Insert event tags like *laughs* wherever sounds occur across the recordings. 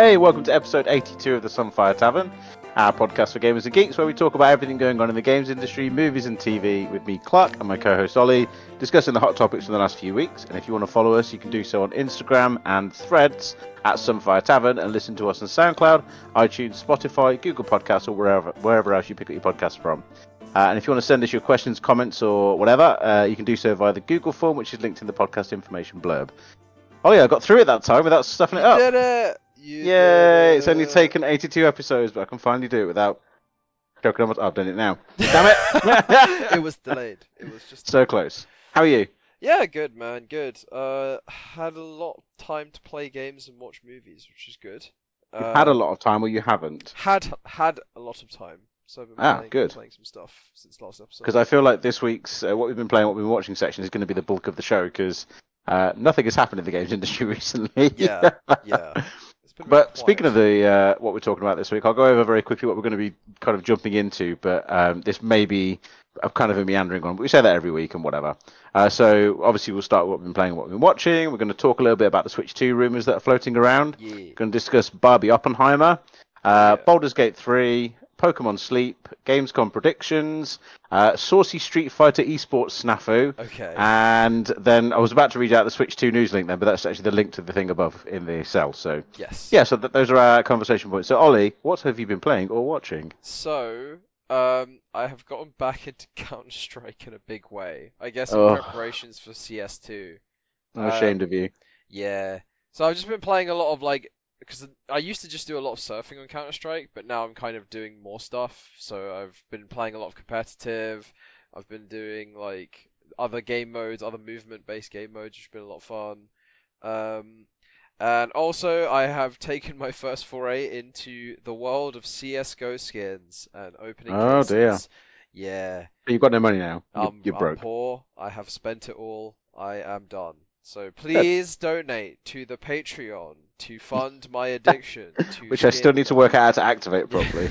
Hey, welcome to episode 82 of the Sunfire Tavern, our podcast for gamers and geeks, where we talk about everything going on in the games industry, movies, and TV with me, Clarke, and my co host Oli, discussing the hot topics from the last few weeks. And if you want to follow us, you can do so on Instagram and threads at Sunfire Tavern and listen to us on SoundCloud, iTunes, Spotify, Google Podcasts, or wherever, wherever else you pick up your podcasts from. Uh, and if you want to send us your questions, comments, or whatever, uh, you can do so via the Google form, which is linked in the podcast information blurb. Oh yeah, I got through it that time without stuffing it up. did it! You Yay! It's only taken 82 episodes, but I can finally do it without on my... I've done it now. *laughs* Damn it! *laughs* it was delayed. It was just so close. How are you? yeah, good man, good. Uh, had a lot of time to play games and watch movies, which is good. You've Uh, had a lot of time, or you haven't? had had a lot of time, so I've been Ah, playing, good. playing some stuff since last episode. Because I feel like this week's uh, what we've been playing, what we've been watching section is going to be the bulk of the show. Because uh, nothing has happened in the games *laughs* industry recently. yeah, yeah. It's been a bit But speaking of the uh, what we're talking about this week, I'll go over very quickly what we're going to be kind of jumping into. But um, this may be a kind of a meandering one. But we say that every week and whatever. Uh, so obviously we'll start with what we've been playing, what we've been watching. We're going to talk a little bit about the Switch 2 rumors that are floating around. yeah, We're going to discuss Barbie Oppenheimer, uh, Yeah. Baldur's Gate 3, Pokemon Sleep, Gamescom predictions, uh, Saucy Street Fighter esports snafu. okay. And then I was about to read out the Switch 2 news link then, but that's actually the link to the thing above in the cell. So yes. yeah, so th- those are our conversation points. So Oli, what have you been playing or watching? So, um, I have gotten back into *laughs* Counter Strike in a big way. I guess in Oh. preparations for CS2. I'm Uh, ashamed of you. Yeah. So I've just been playing a lot of like because I used to just do a lot of surfing on Counter Strike, but now I'm kind of doing more stuff. So I've been playing a lot of competitive. I've been doing like other game modes, other movement-based game modes, which have been a lot of fun. Um, and also I have taken my first foray into the world of CS:GO skins and opening. Oh, dear. Yeah. But you've got no money now. You're, I'm, you're I'm broke. poor. I have spent it all. I am done. So please donate to the Patreon to fund my addiction. *laughs* To Which I still need to work out how to activate *laughs* properly.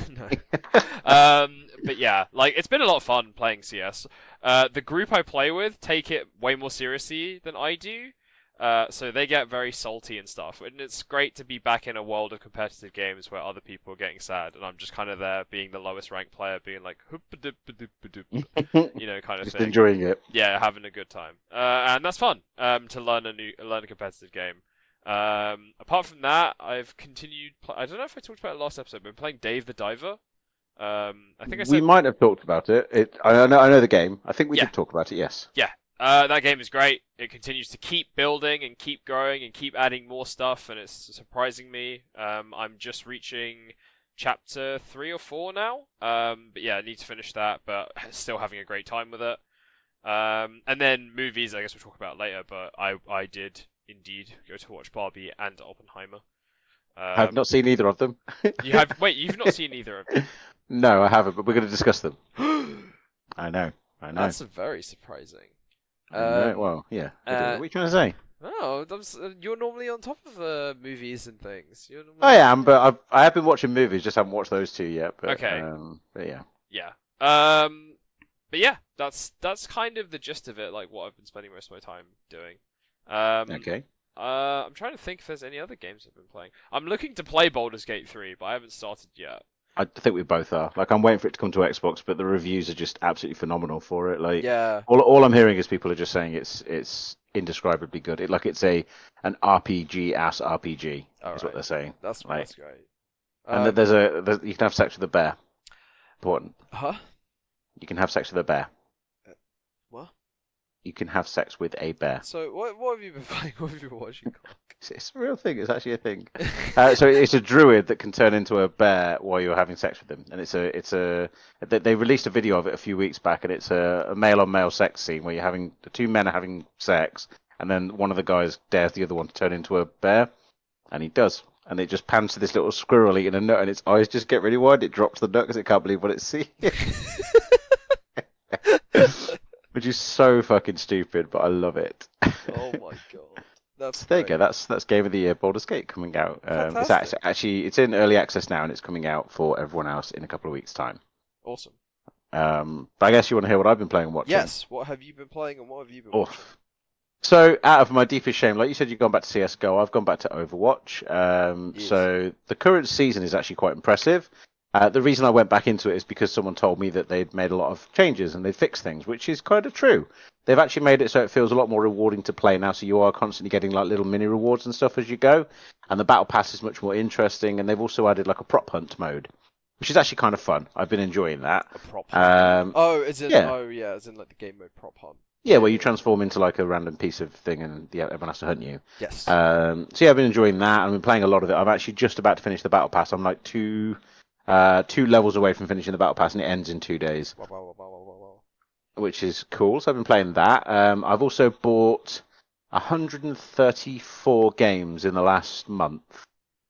*laughs* um, but yeah, like it's been a lot of fun playing CS. Uh, the group I play with take it way more seriously than I do. Uh, so they get very salty and stuff, and it's great to be back in a world of competitive games where other people are getting sad, and I'm just kind of there being the lowest ranked player, being like, you know, kind of Just thing. enjoying it. yeah, having a good time, uh, and that's fun um, to learn a new learn a competitive game. Um, apart from that, I've continued. Pl- I don't know if I talked about it last episode, but I'm playing Dave the Diver. Um, I think I we might have talked about it. It I know I know the game. I think we Yeah. did talk about it. Yes. uh, that game is great. It continues to keep building and keep growing and keep adding more stuff, and it's surprising me. Um, I'm just reaching chapter three or four now. Um, but yeah, I need to finish that, but *laughs* still having a great time with it. Um, and then movies, I guess we'll talk about later. But I I did indeed go to watch Barbie and Oppenheimer. Um, I've not seen either of them. You have wait, you've not *laughs* seen either of them. No, I haven't. But we're going to discuss them. *gasps* I know. I know. That's very surprising. Um, well, yeah. Uh, what are you trying to say? Oh, you're normally on top of uh, movies and things. You're normally... I am, but I've, I have been watching movies. Just haven't watched those two yet. But, Okay. Um, but yeah. Yeah. Um, but yeah, that's that's kind of the gist of it. Like what I've been spending most of my time doing. Um, Okay. Uh, I'm trying to think if there's any other games I've been playing. I'm looking to play Baldur's Gate 3, but I haven't started yet. I think we both are. Like, I'm waiting for it to come to Xbox, but the reviews are just absolutely phenomenal for it. Like, Yeah. all, all I'm hearing is people are just saying it's it's indescribably good. It, like, it's a an RPG ass RPG. All is right. what they're saying. That's Right. that's great. And Um, there's a there's, you can have sex with a bear. Important. huh? You can have sex with a bear. You can have sex with a bear. So what what have you been *laughs* playing? What have you been watching? *laughs* It's, it's a real thing. It's actually a thing. *laughs* Uh, so it's a druid that can turn into a bear while you're having sex with them, and it's a it's a they, they released a video of it a few weeks back, and it's a, a male on male sex scene where you're having the two men are having sex, and then one of the guys dares the other one to turn into a bear, and he does, and it just pans to this little squirrel eating a nut, and its eyes just get really wide. It drops the nut because it can't believe what it sees. Which is so fucking stupid, but I love it. oh my *laughs* god. That's There you go. That's that's Game of the Year Baldur's Gate coming out. Um, it's actually, actually it's in early access now, and it's coming out for everyone else in a couple of weeks' time. Awesome. Um, but I guess you want to hear what I've been playing and watching. Yes. What have you been playing and what have you been watching? So, out of my deepest shame, like you said, you've gone back to CS:GO. I've gone back to Overwatch. Um, Yes. So the current season is actually quite impressive. Uh, the reason I went back into it is because someone told me that they'd made a lot of changes and they'd fixed things, which is kind of true. They've actually made it so it feels a lot more rewarding to play now. So you are constantly getting like little mini rewards and stuff as you go, and the battle pass is much more interesting. And they've also added like a prop hunt mode, which is actually kind of fun. I've been enjoying that. A prop. hunt. Um, oh, is in yeah. oh yeah, as in like the game mode prop hunt. yeah, where you transform into like a random piece of thing and yeah, everyone has to hunt you. Yes. Um, so yeah, I've been enjoying that. I've been playing a lot of it. I'm actually just about to finish the battle pass. I'm like two, uh, two levels away from finishing the battle pass, and it ends in two days, Wow, wow, wow, which is cool. So I've been playing that. Um, I've also bought 134 games in the last month.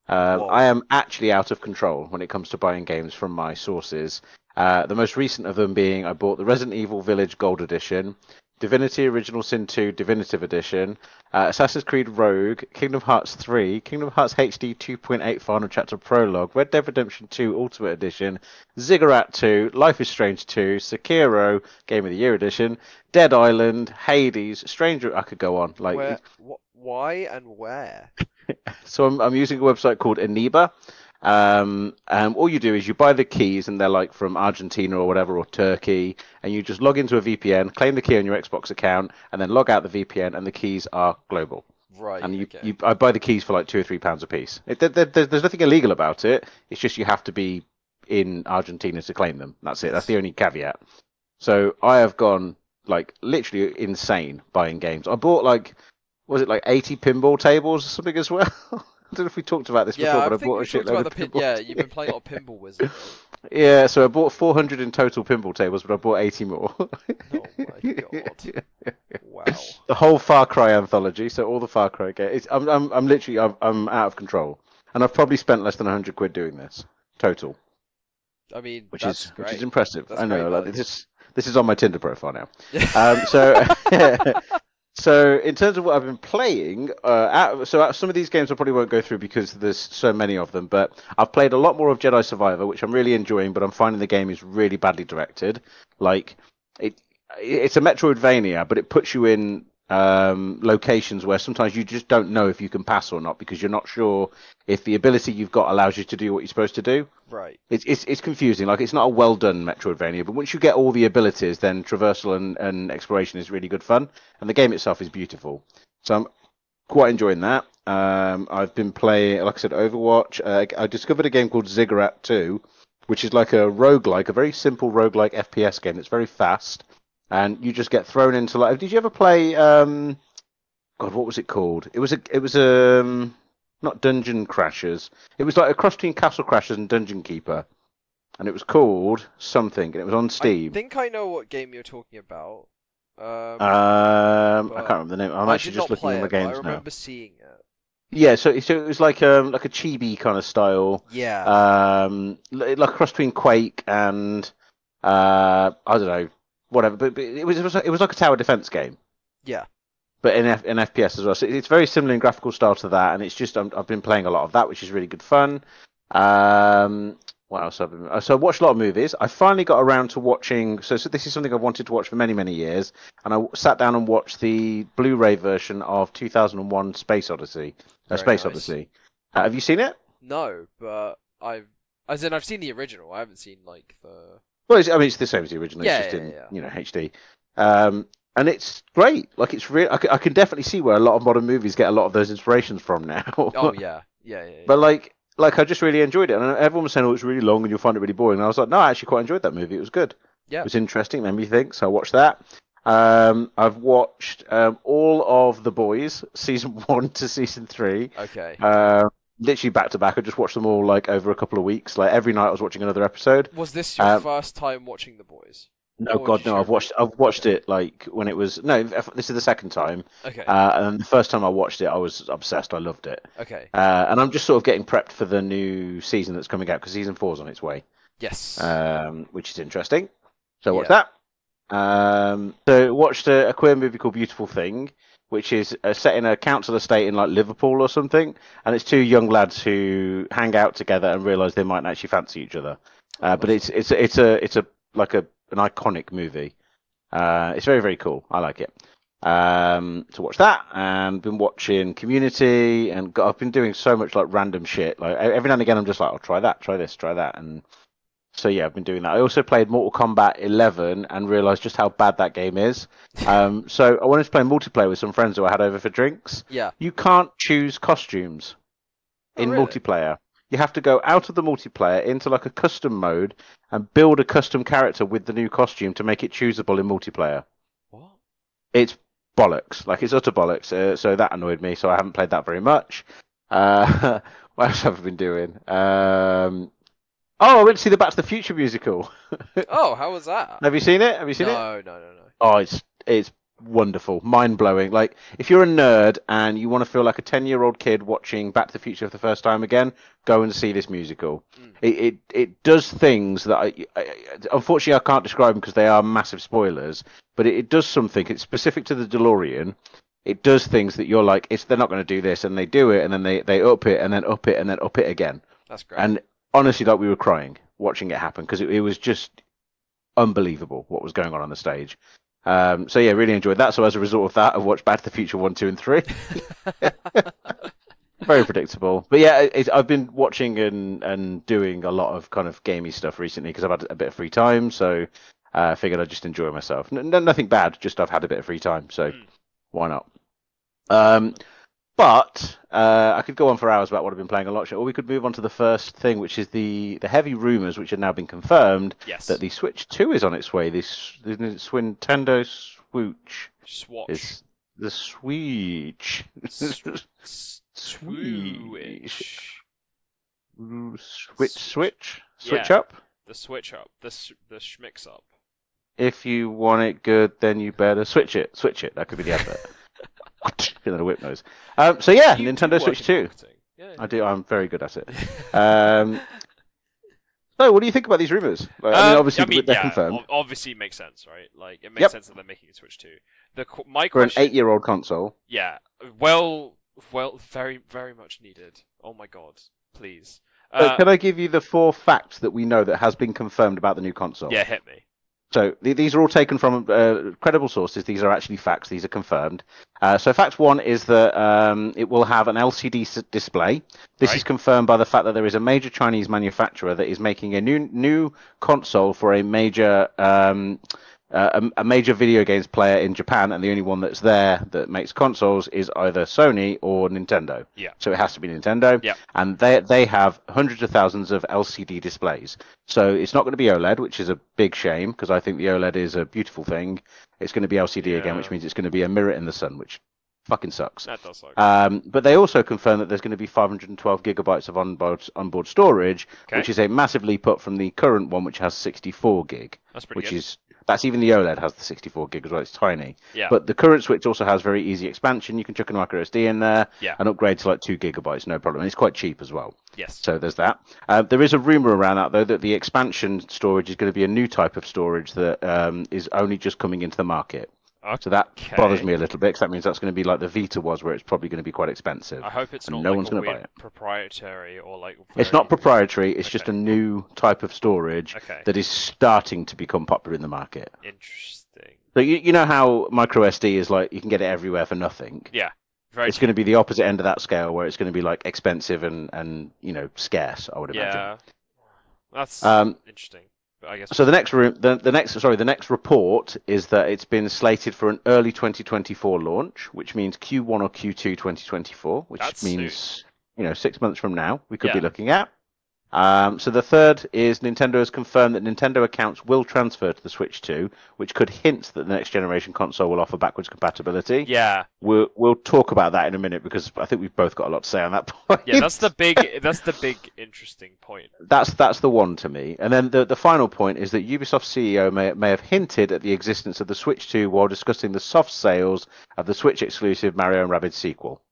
Whoa. I am actually out of control when it comes to buying games from my sources. Uh, the most recent of them being I bought the Resident Evil Village Gold Edition, Divinity Original Sin 2 Definitive Edition, uh, Assassin's Creed Rogue, Kingdom Hearts 3, Kingdom Hearts HD 2.8 Final Chapter Prologue, Red Dead Redemption 2 Ultimate Edition, Ziggurat 2, Life is Strange 2, Sekiro Game of the Year Edition, Dead Island, Hades, Stranger. I could go on. Like, Where, wh- why and where? *laughs* so I'm, I'm using a website called Eneba. Um, and all you do is you buy the keys, and they're like from Argentina or whatever, or Turkey, and you just log into a VPN, claim the key on your Xbox account, and then log out the VPN, and the keys are global. Right. And you, okay. you I buy the keys for like two or three pounds a piece. It, there, there, there's nothing illegal about it. It's just you have to be in Argentina to claim them. That's it. That's the only caveat. So I have gone like literally insane buying games. I bought like was it like 80 pinball tables or something as well? *laughs* I don't know if we talked about this yeah, before, I but I bought a shitload of pin. pinball. Yeah, *laughs* you've been playing a lot of Pinball Wizard. Yeah, so I bought 400 in total pinball tables, but I bought 80 more. Oh my god! Wow. *laughs* the whole Far Cry anthology, so all the Far Cry games. I'm, I'm, I'm literally, I'm, I'm out of control, and I've probably spent less than 100 quid doing this total, I mean, which that's is great. which is impressive. That's I know, like, this, this is on my Tinder profile now. *laughs* Um, so, so in terms of what I've been playing, uh, so out, some of these games I probably won't go through because there's so many of them. But I've played a lot more of Jedi Survivor, which I'm really enjoying. But I'm finding the game is really badly directed. Like it, it's a Metroidvania, but it puts you in um, locations where sometimes you just don't know if you can pass or not because you're not sure if the ability you've got allows you to do what you're supposed to do. Right. It's, it's it's confusing. Like it's not a well done Metroidvania, but once you get all the abilities, then traversal and, and exploration is really good fun, and the game itself is beautiful. So I'm quite enjoying that. Um, I've been playing, like I said, Overwatch. Uh, I discovered a game called Ziggurat 2, which is like a roguelike, a very simple roguelike FPS game. It's very fast, and you just get thrown into like. Did you ever play? Um, God, what was it called? It was a. It was a. Um, not Dungeon Crashers. It was like a cross between Castle Crashers and Dungeon Keeper, and it was called something, and it was on Steam. I think I know what game you're talking about. Um, Um, I can't remember the name. I'm I actually just looking at my it, but I games now. remember seeing it. Yeah, so so it was like um like a chibi kind of style, Yeah. um like a cross between Quake and uh I don't know whatever, but, but it was it was it was like a tower defense game. Yeah. But in F, in FPS as well, so it's very similar in graphical style to that, and it's just I'm, I've been playing a lot of that, which is really good fun. Um, what else have I been? uh, So I watched a lot of movies. I finally got around to watching. So, so this is something I've wanted to watch for many many years, and I sat down and watched the Blu-ray version of 2001: Space Odyssey. Uh, Space nice. Odyssey. Uh, have you seen it? No, but I've as in I've seen the original. I haven't seen like the. Well, it's, I mean, it's the same as the original. Yeah, it's just yeah, in yeah. you know HD. Um, and it's great. Like it's real. I, c- I can definitely see where a lot of modern movies get a lot of those inspirations from now. Oh *laughs* yeah, yeah, yeah. yeah. But like, like I just really enjoyed it, and everyone was saying, "Oh, it's really long and you'll find it really boring." And I was like, "No, I actually quite enjoyed that movie. It was good. Yeah. It was interesting, made me think." So I watched that. Um, I've watched um, all of the boys, season *laughs* one to season three, okay. uh, literally back to back. I just watched them all like over a couple of weeks. Like every night, I was watching another episode. Was this your um, first time watching The Boys? No, Or God, no! I've watched. I've watched it like when it was. No, this is the second time. Okay. Uh, and the first time I watched it, I was obsessed. I loved it. okay. Uh, and I'm just sort of getting prepped for the new season that's coming out because season four's on its way. Yes. um, which is interesting. So watch that. Um, so watched a, a queer movie called Beautiful Thing, which is uh, set in a council estate in like Liverpool or something, and it's two young lads who hang out together and realise they might actually fancy each other. Uh, but it's it's it's a it's a like a an iconic movie. Uh, it's very very cool. I like it. um, to watch that, and been watching Community, and got, I've been doing so much like random shit. Like every now and again, I'm just like, I'll try that, try this, try that, and so yeah, I've been doing that. I also played Mortal Kombat 11 and realized just how bad that game is. *laughs* Um, so I wanted to play multiplayer with some friends who I had over for drinks. Yeah. You can't choose costumes Oh, in really? multiplayer. You have to go out of the multiplayer into like a custom mode and build a custom character with the new costume to make it choosable in multiplayer. What? It's bollocks. Like it's utter bollocks. Uh, so that annoyed me. So I haven't played that very much. Uh, *laughs* what else have I been doing? Um, oh, I went to see the Back to the Future musical. *laughs* Oh, how was that? have you seen it? Have you seen it? no, no, no, no. Oh, it's it's wonderful, mind blowing. Like if you're a nerd and you want to feel like a ten year old kid watching Back to the Future for the first time again, go and see this musical. Mm. It, it it does things that I, I unfortunately I can't describe them because they are massive spoilers. But it, it does something. It's specific to the DeLorean. It does things that you're like, it's they're not going to do this, and they do it, and then they they up it, and then up it, and then up it again. That's great. And honestly, like we were crying watching it happen because it, it was just unbelievable what was going on on the stage. Um, so yeah, really enjoyed that. So as a result of that, I've watched Back to the Future one, two, and three. *laughs* Very predictable, but yeah, it, I've been watching and and doing a lot of kind of gamey stuff recently because I've had a bit of free time. So uh, I figured I'd just enjoy myself. Nothing bad, just I've had a bit of free time, so Mm. why not? Um, but uh, I could go on for hours about what I've been playing a lot, or we could move on to the first thing, which is the the heavy rumors, which have now been confirmed Yes. that the Switch Two is on its way. This the Nintendo Switch Swatch. is the Switch. S- *laughs* Switch. Switch, switch, switch Yeah. up. The switch up. The the schmix up. If you want it good, then you better switch it. Switch it. That could be the advert. *laughs* then a whip nose. Um, so yeah, You Nintendo Switch Two. Yeah. I do. I'm very good at it. *laughs* Um, so, what do you think about these rumors? Like, I mean, Um, obviously I mean, they're yeah, confirmed Obviously, it makes sense, right? Like, it makes Yep. sense that they're making a Switch 2. The my for an eight-year-old console. yeah, well, well, very, very much needed. Oh my god, please. So Uh, can I give you the four facts that we know that has been confirmed about the new console? yeah, hit me. So th- these are all taken from uh, credible sources. These are actually facts. These are confirmed. Uh, so fact one is that um, it will have an LCD s- display. This is confirmed by the fact that there is a major Chinese manufacturer that is making a new new console for a major um, uh, a, a major video games player in Japan, and the only one that's there that makes consoles is either Sony or Nintendo. Yeah. So it has to be Nintendo. Yeah. And they they have hundreds of thousands of LCD displays. So it's not going to be OLED, which is a big shame because I think the OLED is a beautiful thing. It's going to be LCD again, which means it's going to be a mirror in the sun, which fucking sucks. That does suck. Um, but they also confirm that there's going to be 512 gigabytes of onboard onboard storage, Okay. which is a massive leap up from the current one, which has 64 gig, That's pretty which good. is that's even the OLED has the 64 gig as well. It's tiny. yeah. But the current Switch also has very easy expansion. You can chuck a micro SD in there Yeah. and upgrade to like two gigabytes, no problem. And it's quite cheap as well. yes. So there's that. Uh, there is a rumor around that though that the expansion storage is going to be a new type of storage that um, is only just coming into the market. So that Okay. bothers me a little bit because that means that's going to be like the Vita was, where it's probably going to be quite expensive. I hope it's and not no like one's gonna buy it. proprietary or like. It's not proprietary. It's just a new type of storage Okay. that is starting to become popular in the market. Interesting. So you, you know how micro SD is like you can get it everywhere for nothing. Yeah. Very. it's going to be the opposite end of that scale where it's going to be like expensive and and you know scarce. I would imagine. yeah. That's Um, interesting. I guess. So the next room, the, the next sorry, the next report is that it's been slated for an early 2024 launch, which means Q1 or Q2 2024, which That's means you know six months from now we could be looking at. Um, so the third is Nintendo has confirmed that Nintendo accounts will transfer to the Switch 2, which could hint that the next generation console will offer backwards compatibility. yeah. We'll we'll talk about that in a minute because I think we've both got a lot to say on that *laughs* point. Yeah. That's the big. that's the big interesting point. that's that's the one to me. And then the the final point is that Ubisoft CEO may may have hinted at the existence of the Switch 2 while discussing the soft sales of the Switch exclusive Mario and Rabbids sequel.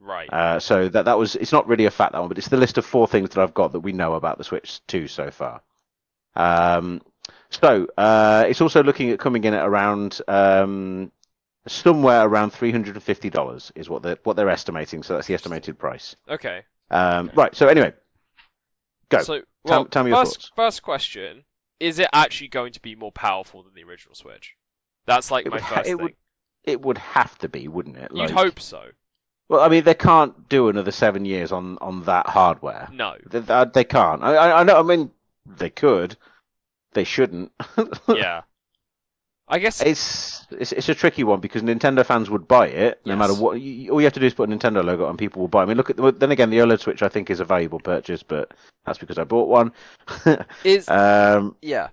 Right. Uh, so that that was it's not really a fact that one, but it's the list of four things that I've got that we know about the Switch 2 so far. Um, so uh, it's also looking at coming in at around um, somewhere around three hundred and fifty dollars is what they're what they're estimating. So that's the estimated price. okay. Um, Okay. Right. So anyway, go. So, well, tell me your first, thoughts. first question: Is it actually going to be more powerful than the original Switch? That's like It my would first it thing. would- it would have to be, wouldn't it? You'd hope so. Well, I mean, they can't do another seven years on on that hardware. No. They, they, can't. I, I I know. I mean, they could. They shouldn't. *laughs* Yeah. I guess It's, it's it's a tricky one because Nintendo fans would buy it no Yes. matter what. You, all you have to do is put a Nintendo logo on, people will buy. it. I mean, look at the, then again, the OLED Switch I think is a valuable purchase, but that's because I bought one. *laughs* Is um, yeah,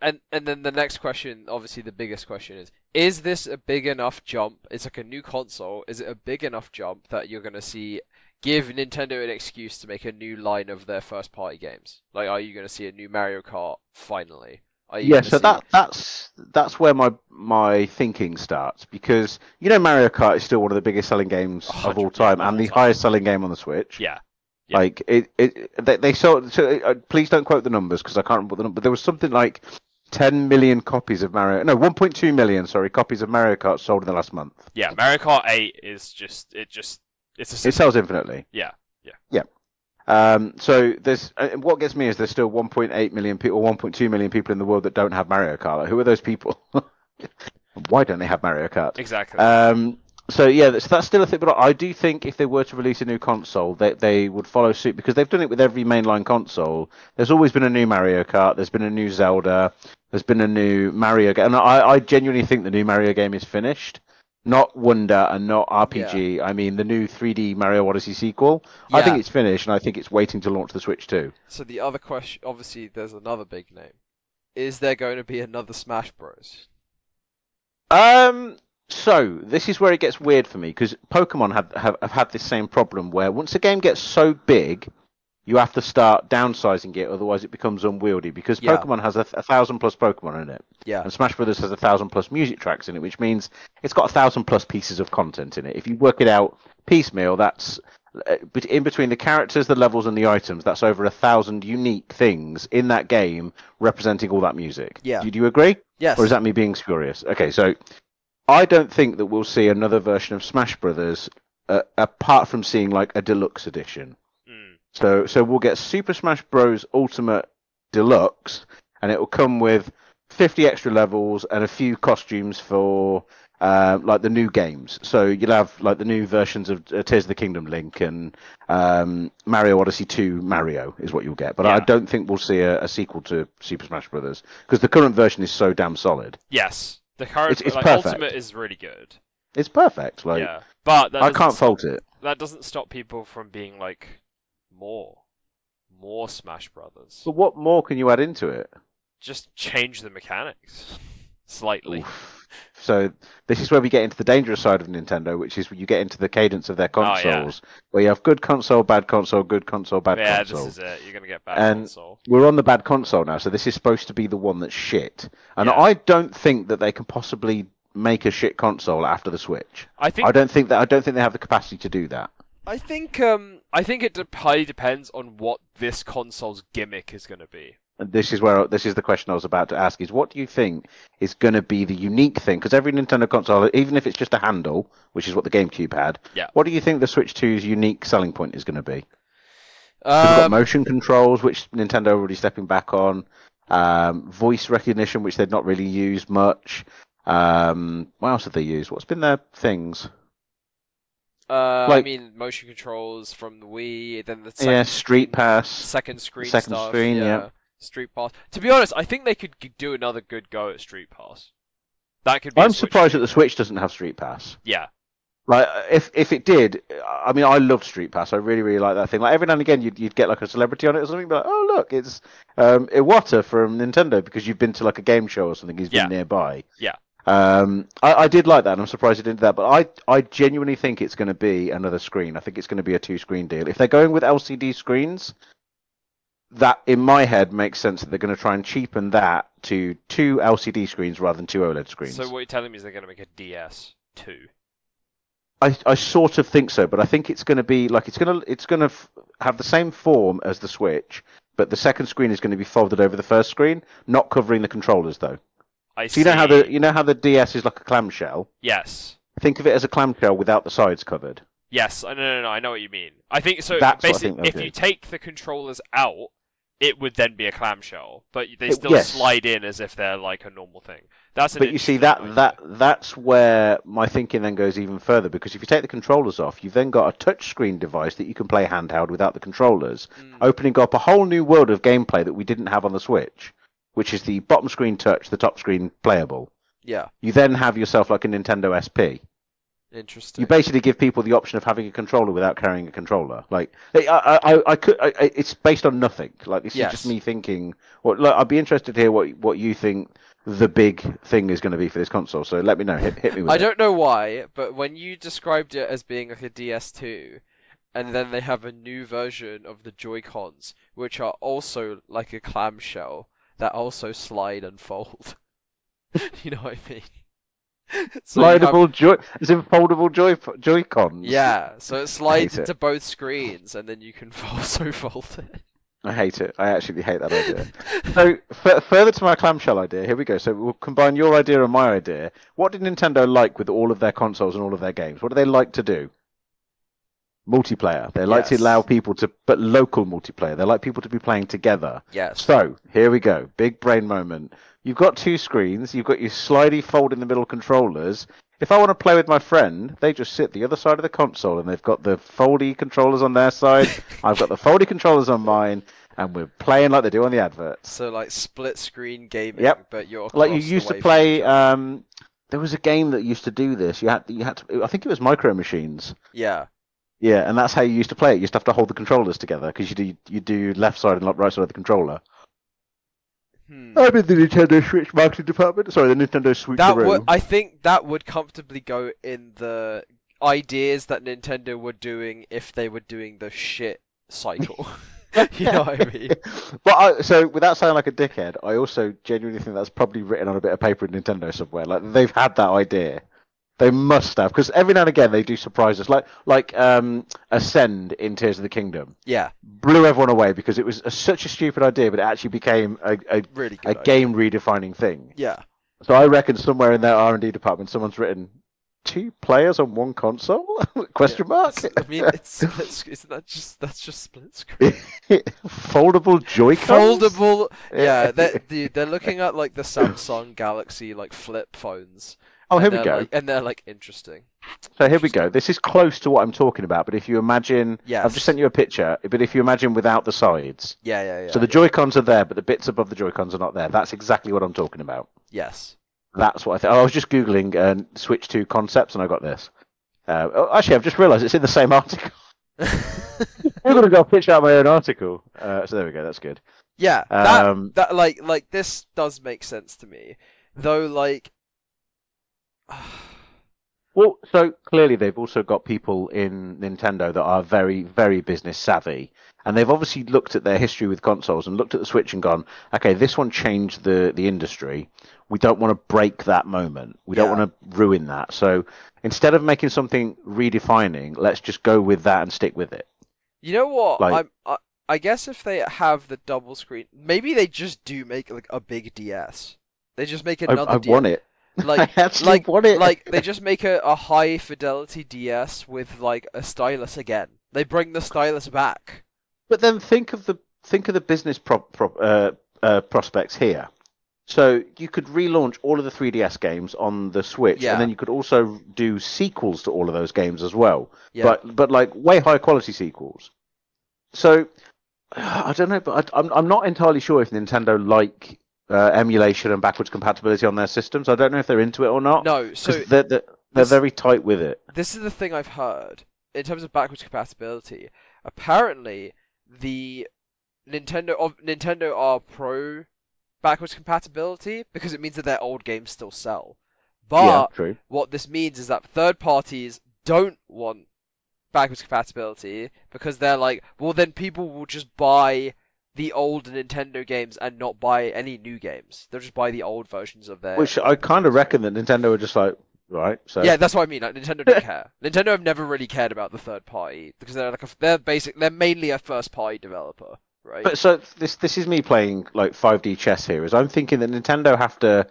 and and then the next question, obviously the biggest question is: Is this a big enough jump? It's like a new console. Is it a big enough jump that you're gonna see? Give Nintendo an excuse to make a new line of their first party games. Like, are you going to see a new Mario Kart finally? Yeah, so see- that that's that's where my my thinking starts because you know Mario Kart is still one of the biggest selling games of all time and the time. highest selling game on the Switch. yeah. Yeah. Like it, it they, they sold. So, uh, please don't quote the numbers because I can't remember the number. But there was something like 10 million copies of Mario. No, 1.2 million. Sorry, copies of Mario Kart sold in the last month. Yeah, Mario Kart 8 is just it just it's a It sells infinitely. Yeah, yeah. yeah. Um, so there's uh, what gets me is there's still 1.8 million people, or 1.2 million people in the world that don't have Mario Kart. Like, who are those people? *laughs* Why don't they have Mario Kart? exactly. Um, so yeah, that's, that's still a thing. But I do think if they were to release a new console, they they would follow suit because they've done it with every mainline console. There's always been a new Mario Kart. There's been a new Zelda. There's been a new Mario game, and I, I genuinely think the new Mario game is finished. Not Wonder and not RPG. I mean the new 3D Mario Odyssey sequel. I think it's finished, and I think it's waiting to launch the Switch too. So the other question, obviously, there's another big name. Is there going to be another Smash Bros? Um. So this is where it gets weird for me because Pokemon have, have have had this same problem where once a game gets so big, you have to start downsizing it, otherwise it becomes unwieldy. Because Yeah. Pokemon has a, a thousand plus Pokemon in it, Yeah. and Smash Brothers has a thousand plus music tracks in it, which means it's got a thousand plus pieces of content in it. If you work it out piecemeal, that's uh, in between the characters, the levels, and the items. That's over a thousand unique things in that game representing all that music. Yeah. Do, do you agree? Yes. Or is that me being spurious? Okay, so I don't think that we'll see another version of Smash Brothers uh, apart from seeing like a deluxe edition. Mm. So so we'll get Super Smash Bros Ultimate Deluxe and it will come with 50 extra levels and a few costumes for uh, like the new games. So you'll have like the new versions of uh, Tears of the Kingdom Link and um, Mario Odyssey 2 Mario is what you'll get. But I don't think we'll see a, a sequel to Super Smash Brothers because the current version is so damn solid. Yes. The current It's- it's like perfect. Ultimate is really good. It's perfect. Like yeah. But I can't fault it. that doesn't stop people from being like more more Smash Brothers. But what more can you add into it? Just change the mechanics slightly. Oof. So this is where we get into the dangerous side of Nintendo, which is you get into the cadence of their Oh, yeah. consoles, where you have good console, bad console, good console, bad yeah, console. Yeah, this is it. You're gonna get bad And- console. We're on the bad console now, so this is supposed to be the one that's shit. And Yeah. I don't think that they can possibly make a shit console after the Switch. I think I don't think that I don't think they have the capacity to do that. I think um I think it de- highly depends on what this console's gimmick is gonna be. And this is where this is the question I was about to ask: is what do you think is going to be the unique thing? Because every Nintendo console, even if it's just a handle, which is what the GameCube had, Yeah. what do you think the Switch 2's unique selling point is going to be? We've got um, motion controls, which Nintendo are already stepping back on. Um, voice recognition, which they've not really used much. Um, what else have they used? What's been their things? uh, I mean motion controls from the Wii, then the second Yeah, Street Pass. second screen Second stuff, screen, yeah. Street Pass. To be honest, I think they could do another good go at Street Pass. That could I'm surprised that the Switch doesn't have Street Pass. Yeah, Like if if it did, I mean, I loved Street Pass. I really really like that thing. Like every now and again, you'd you'd get like a celebrity on it or something. Be like, oh look, it's um, Iwata from Nintendo because you've been to like a game show or something. He's Yeah. been nearby. Yeah. Um, I, I did like that. and I'm surprised it didn't do that. But I I genuinely think it's going to be another screen. I think it's going to be a two screen deal. If they're going with LCD screens, that in my head makes sense that they're going to try and cheapen that to two LCD screens rather than two OLED screens. So what you're telling me is they're going to make a DS two. I, I sort of think so, but I think it's going to be like it's going to it's going to f- have the same form as the Switch, but the second screen is going to be folded over the first screen, not covering the controllers though. I So you know how the you know how the DS is like a clamshell. Yes. Think of it as a clamshell without the sides covered. Yes, uh, no, no, no, I know what you mean. I think so. That's basically, think if do. you take the controllers out it would then be a clamshell, but they It- still yes. slide in as if they're like a normal thing. That's But you see that idea. that that's where my thinking then goes even further because if you take the controllers off, you've then got a touchscreen device that you can play handheld without the controllers, Mm. opening up a whole new world of gameplay that we didn't have on the Switch, which is the bottom screen touch, the top screen playable. Yeah, You then have yourself like a Nintendo SP. Interesting. You basically give people the option of having a controller without carrying a controller. Like I, I, I, I could. I, I- it's based on nothing. Like this Yes. is just me thinking. What? Like, I'd be interested to hear what what you think the big thing is going to be for this console. So let me know. Hit, hit me with I it. don't know why, but when you described it as being like a DS2, and then they have a new version of the Joy Cons, which are also like a clamshell that also slide and fold. *laughs* you know what I mean? *laughs* So you have- joy, is it foldable joy joy cons? Yeah, so it slides hate it. into both screens, and then you can *laughs* also fold it. I hate it. I actually hate that idea. *laughs* so f- further to my clamshell idea, here we go. So we'll combine your idea and my idea. What did Nintendo like with all of their consoles and all of their games? What do they like to do? Multiplayer. They like to allow people to, but local multiplayer. They like people to be playing together. yes. So here we go. Big brain moment. You've got two screens. You've got your slidey fold in the middle controllers. If I want to play with my friend, they just sit the other side of the console and they've got the foldy controllers on their side. *laughs* I've got the foldy controllers on mine, and we're playing like they do on the adverts. So like split screen gaming, Yep. but you're Like you used to play. Um, there was a game that used to do this. You had you had to. I think it was Micro Machines. Yeah. Yeah, and that's how you used to play it. You used to have to hold the controllers together because you do you do left side and right side of the controller. Hmm. I'm in the Nintendo Switch marketing department. Sorry, the Nintendo Switch. That would, I think, that would comfortably go in the ideas that Nintendo were doing if they were doing the shit cycle. *laughs* *laughs* you know what I mean? But I, so, without sounding like a dickhead, I also genuinely think that's probably written on a bit of paper in Nintendo somewhere. Like they've had that idea. They must have, because every now and again they do surprise us. Like like um, Ascend in Tears of the Kingdom Yeah, blew everyone away because it was a, such a stupid idea, but it actually became a, a, really a idea. game redefining thing. Yeah, So I reckon somewhere in their R and D department, someone's written two players on one console? *laughs* Question mark. I mean, it's split. sc- Isn't that just that's just split screen? *laughs* Foldable Joy-Cons. Foldable. Yeah, *laughs* they're, dude, they're looking at like the Samsung Galaxy like flip phones. Oh, here we go. like- and they're like interesting. So here we go. This is close to what I'm talking about, but if you imagine, yeah, I've just sent you a picture. But if you imagine without the sides, Yeah, yeah, yeah. so the Joy Cons are there, but the bits above the Joy Cons are not there. That's exactly what I'm talking about. yes. That's what I think. I was just googling uh, Switch 2 concepts, and I got this. Uh, oh, actually, I've just realised it's in the same *laughs* article. *laughs* I'm gonna go pitch out my own article. Uh, so there we go. That's good. Yeah, that Um, that like like this does make sense to me. Though like Well, so clearly they've also got people in Nintendo that are very, very business savvy, and they've obviously looked at their history with consoles and looked at the Switch and gone, okay, this one changed the the industry. We don't want to break that moment. We don't Yeah. want to ruin that. So instead of making something redefining, let's just go with that and stick with it. you know what? Like- I'm I, I guess if they have the double screen, maybe they just do make like a big DS. They just make I, another I DS. want it. *laughs* Like like like they *laughs* just make a, a high fidelity DS with like a stylus again. They bring the stylus back. But then think of the think of the business pro, pro, uh, uh, prospects here. So you could relaunch all of the 3DS games on the Switch, Yeah. and then you could also do sequels to all of those games as well. Yeah. But but like way high quality sequels. So *sighs* I don't know, but I, I'm I'm not entirely sure if Nintendo like uh, emulation and backwards compatibility on their systems. I don't know if they're into it or not. no, so 'cause they're, they're, they're this- very tight with it. this is the thing I've heard in terms of backwards compatibility. Apparently, the Nintendo of Nintendo are pro backwards compatibility because it means that their old games still sell. But yeah, true. what this means is that third parties don't want backwards compatibility because they're like, well, then people will just buy the old Nintendo games and not buy any new games. They'll just buy the old versions of their. Which I kind of reckon that Nintendo are just like, right, so Yeah, that's what I mean. Like Nintendo don't care. *laughs* Nintendo have never really cared about the third party because they're like a, they're basic. They're mainly a first party developer, right? But so this this is me playing like 5D chess here. Is I'm thinking that Nintendo have to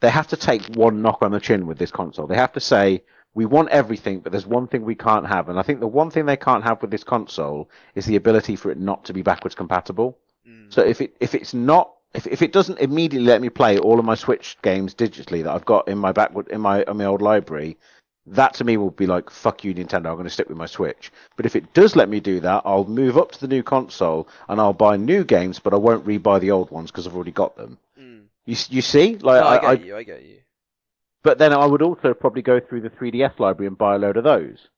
they have to take one knock on the chin with this console. They have to say we want everything, but there's one thing we can't have. And I think the one thing they can't have with this console is the ability for it not to be backwards compatible. Mm. So if it if it's not if, if it doesn't immediately let me play all of my Switch games digitally that I've got in my back in my in my old library, that to me will be like fuck you Nintendo. I'm going to stick with my Switch. But if it does let me do that, I'll move up to the new console and I'll buy new games, but I won't rebuy the old ones because I've already got them. Mm. You you see, like No, I get I, you. I get you. But then I would also probably go through the 3DS library and buy a load of those.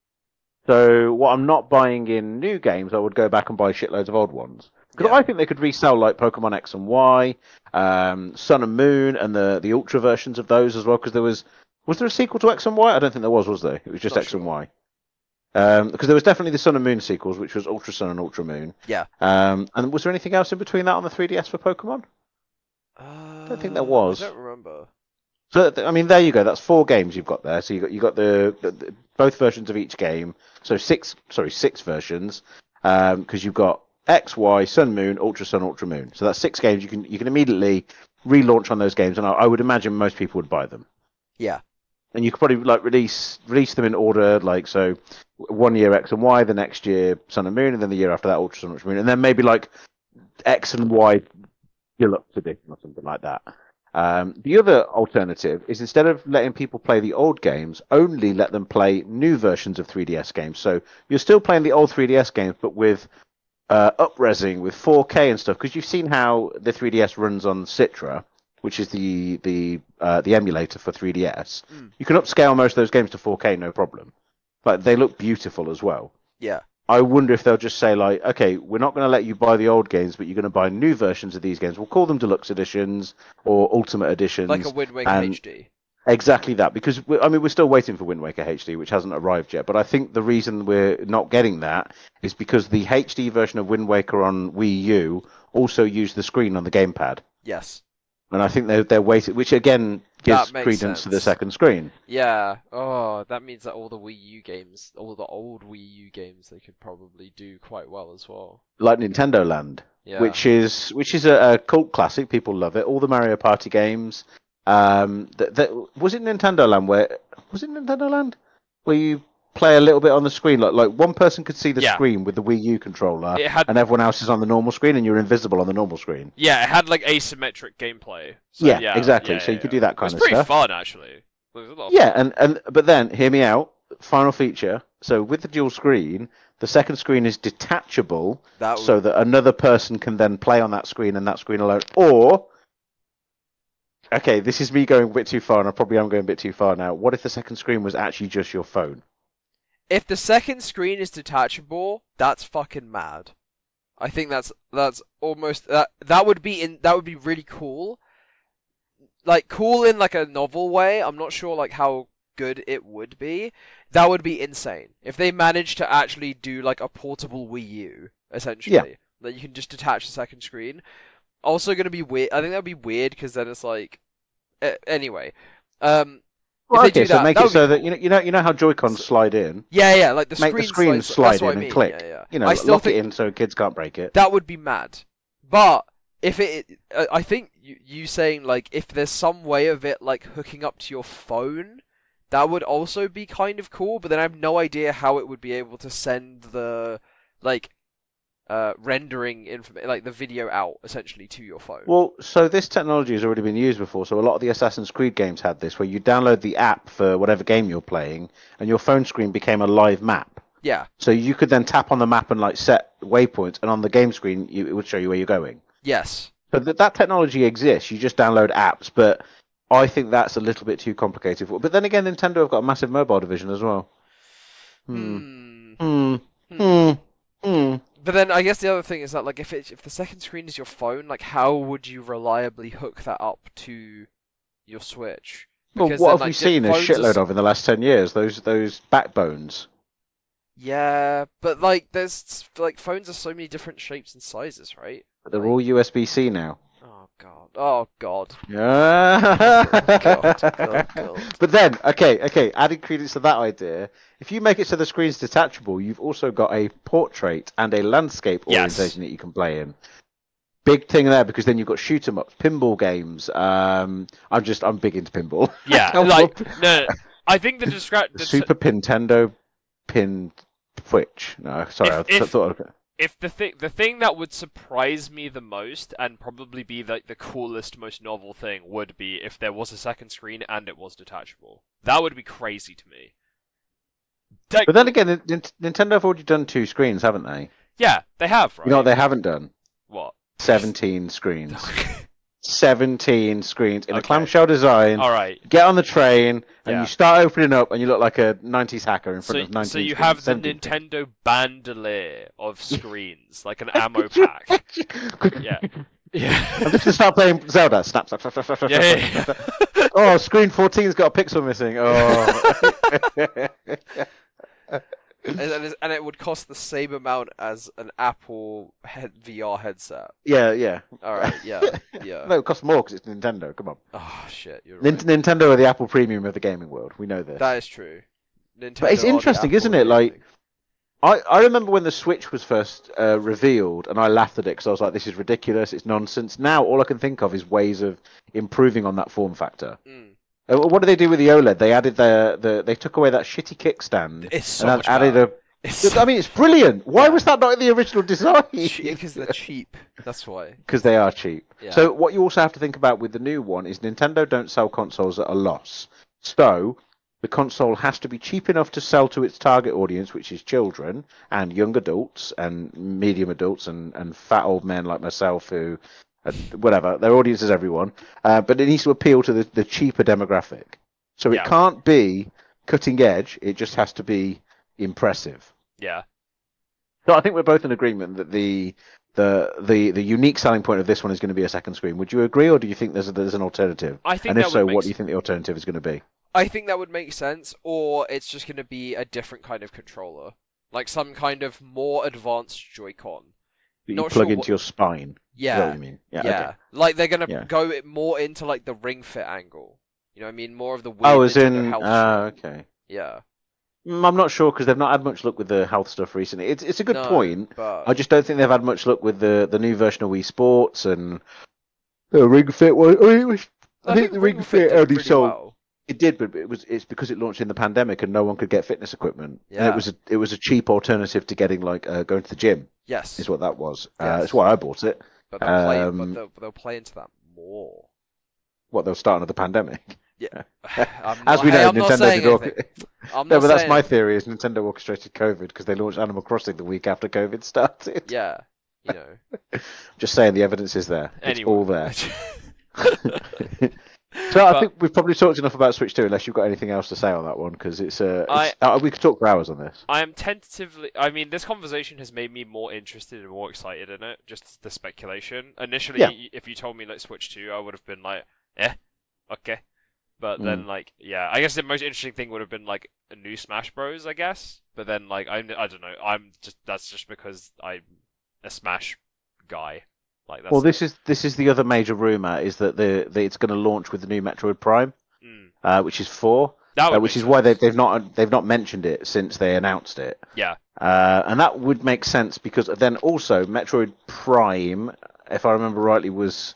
So what I'm not buying in new games, I would go back and buy shitloads of old ones. Because Yeah. I think they could resell like Pokemon X and Y, um, Sun and Moon, and the the Ultra versions of those as well. Because there was was there a sequel to X and Y? I don't think there was. Was there? It was just Not X and sure. Y. Um, because there was definitely the Sun and Moon sequels, which was Ultra Sun and Ultra Moon. Yeah. Um, and was there anything else in between that on the 3DS for Pokemon? Uh, don't think there was. I don't remember. So I mean, there you go. That's four games you've got there. So you got you got the, the, the both versions of each game. So six, sorry, six versions. Um, because you've got X, Y, Sun, Moon, Ultra Sun, Ultra Moon. So that's six games. You can you can immediately relaunch on those games, and I, I would imagine most people would buy them. Yeah. And you could probably like release release them in order, like so, one year X and Y, the next year Sun and Moon, and then the year after that Ultra Sun, Ultra Moon, and then maybe like X and Y deluxe edition or something like that. Um, the other alternative is instead of letting people play the old games, only let them play new versions of 3DS games. So you're still playing the old 3DS games, but with uh, upresing, with 4K and stuff. Because you've seen how the 3DS runs on Citra, which is the the uh, the emulator for 3DS. Mm. You can upscale most of those games to 4K, no problem. But they look beautiful as well. Yeah. I wonder if they'll just say like, okay, we're not going to let you buy the old games, but you're going to buy new versions of these games. We'll call them deluxe editions or ultimate editions. Like a Wind Waker and- HD. Exactly that, because we, I mean we're still waiting for Wind Waker HD, which hasn't arrived yet. But I think the reason we're not getting that is because the HD version of Wind Waker on Wii U also used the screen on the gamepad, Yes. and I think they're they're waiting, which again gives credence to the second screen. Yeah. Oh, that means that all the Wii U games, all the old Wii U games, they could probably do quite well as well. like Nintendo Land, Yeah. which is which is a, a cult classic. People love it. All the Mario Party games. Um, that that was it Nintendo Land where was it Nintendo Land where you play a little bit on the screen, like like one person could see the Yeah. screen with the Wii U controller, It had and everyone else is on the normal screen, and you're invisible on the normal screen. yeah, it had like asymmetric gameplay. So, Yeah, yeah, exactly. yeah, So you could yeah. do that It kind was of pretty stuff. fun actually. There was a lot of Yeah, and and but then hear me out. Final feature. So with the dual screen, the second screen is detachable, that would, so that another person can then play on that screen and that screen alone. Or, okay, this is me going a bit too far, and I probably am going a bit too far now. What if the second screen was actually just your phone? If the second screen is detachable, that's fucking mad. I think that's that's almost that that would be in that would be really cool. Like cool in like a novel way. I'm not sure like how good it would be. That would be insane if they managed to actually do like a portable Wii U essentially. yeah. That you can just detach the second screen. Also going to be weird. I think that would be weird because then it's like anyway. Um Well, okay, so that, make that it be so that you know you know you know how Joy Cons slide in. yeah, yeah, like the Make the screen, screen slides- slide what in I and mean, click. Yeah, yeah. You know, I still lock think it in so kids can't break it. that would be mad. But if it, uh, I think you, you saying like if there's some way of it like hooking up to your phone, that would also be kind of cool. But then I have no idea how it would be able to send the like uh rendering information, like the video out essentially to your phone. Well, so this technology has already been used before. So a lot of the Assassin's Creed games had this, where you download the app for whatever game you're playing, and your phone screen became a live map. yeah, So you could then tap on the map and like set waypoints, and on the game screen, you, it would show you where you're going. yes, So that that technology exists. You just download apps, but I think that's a little bit too complicated. For, but then again, Nintendo have got a massive mobile division as well. Hmm. Hmm. Hmm. Hmm. But then I guess the other thing is that like if it if the second screen is your phone, like how would you reliably hook that up to your Switch? Well, what then, have like, we seen a phones are shitload of in the last ten years? Those those backbones. Yeah, but like there's like phones are so many different shapes and sizes, right? But They're Like- all USB C now. Oh god. Oh god. Yeah. God, God, God. *laughs* But then, okay, okay, adding credence to that idea, if you make it so the screen's detachable, you've also got a portrait and a landscape Yes. orientation that you can play in. Big thing there because then you've got shoot 'em ups, pinball games. Um, I'm just I'm big into pinball. Yeah, *laughs* like no, I think the describe The Super Nintendo Pin Twitch. No, sorry, If- I th- if- thought. If the thing the thing that would surprise me the most and probably be like the coolest, most novel thing would be if there was a second screen and it was detachable. That would be crazy to me. But then again, Nin- Nin- Nintendo have already done two screens, haven't they? yeah, they have, right? You know what they haven't done? What? 17 screens. *laughs* 17 screens in a clamshell design. All right. Get on the train and Yeah. you start opening up and you look like a 90s hacker in front So, of 90s. so you screens, have the 17. Nintendo bandolier of *laughs* screens, like an ammo pack. *laughs* Yeah. Yeah. I'm just gonna start playing Zelda. Snap, snap, snap, snap, snap, snap, Yeah, yeah. Oh, screen 14's got a pixel missing. Oh. *laughs* and, it would cost the same amount as an Apple head VR headset. yeah, yeah. All right, *laughs* yeah, yeah. No, it costs more because it's Nintendo. Come on. Oh shit, you're Nin- right. Nintendo are the Apple Premium of the gaming world. We know this. That is true. Nintendo But it's interesting, isn't it? Like- I, I remember when the Switch was first uh, revealed, and I laughed at it because I was like, "This is ridiculous. It's nonsense." Now all I can think of is ways of improving on that form factor. Mm. Uh, what did they do with the OLED? They added the, the they took away that shitty kickstand it's so and much added better. a. It's I mean, it's brilliant. Why was that not in the original design? because they're cheap. That's why. *laughs* Because they are cheap. Yeah. So what you also have to think about with the new one is Nintendo don't sell consoles at a loss. So the console has to be cheap enough to sell to its target audience, which is children and young adults and medium adults and, and fat old men like myself who, whatever, their audience is everyone. Uh, but it needs to appeal to the, the cheaper demographic. So Yeah. it can't be cutting edge. It just has to be impressive. Yeah. So I think we're both in agreement that the the the the unique selling point of this one is going to be a second screen. Would you agree, or do you think there's a, there's an alternative? I think And if so, what do you think the alternative is going to be? I think that would make sense, or it's just going to be a different kind of controller, like some kind of more advanced Joy-Con. That you Not plug sure into what- your spine. Is that Yeah, what you mean? Yeah. yeah. okay. Like they're gonna Yeah. go more into like the ring fit angle. You know, what I mean, more of the weird Oh, as in, health ah, okay. yeah. Mm, I'm not sure because they've not had much luck with the health stuff recently. It's it's a good No, point. but I just don't think they've had much luck with the the new version of Wii Sports and the Ring Fit. One. I, mean, it was, I, think, the Ring, Fit, did only pretty sold. well. It did, but it was it's because it launched in the pandemic and no one could get fitness equipment. And Yeah. it was a, it was a cheap alternative to getting like uh, going to the gym. Yes, Is what that was. Uh, Yes. that's why I bought it. but they'll play, but um, they'll, they'll play into that more. What they'll start of the pandemic. *laughs* I'm As we hey, know, I'm not Nintendo did. Orc- *laughs* I'm no, but that's my theory: is Nintendo orchestrated COVID because they launched Animal Crossing the week after COVID started. Yeah, you *laughs* know. Just saying, the evidence is there. It's all there. So I think we've probably talked enough about Switch 2, unless you've got anything else to say on that one, because it's, uh, it's uh, we could talk for hours on this. I am tentatively. I mean, this conversation has made me more interested and more excited in it. Just the speculation. Initially, Yeah. if you told me like Switch Two, I would have been like, eh, okay. But Mm. then, like, yeah, I guess the most interesting thing would have been like a new Smash Bros. I guess. But then, like, I, I don't know. I'm just that's just because I'm a Smash guy. Like that's Well, this is this is the other major rumor is that the, the it's going to launch with the new Metroid Prime, mm, uh, which is four, uh, which is why they, sense. they've not they've not mentioned it since they announced it. Yeah. Uh, and that would make sense because then also Metroid Prime, if I remember rightly, was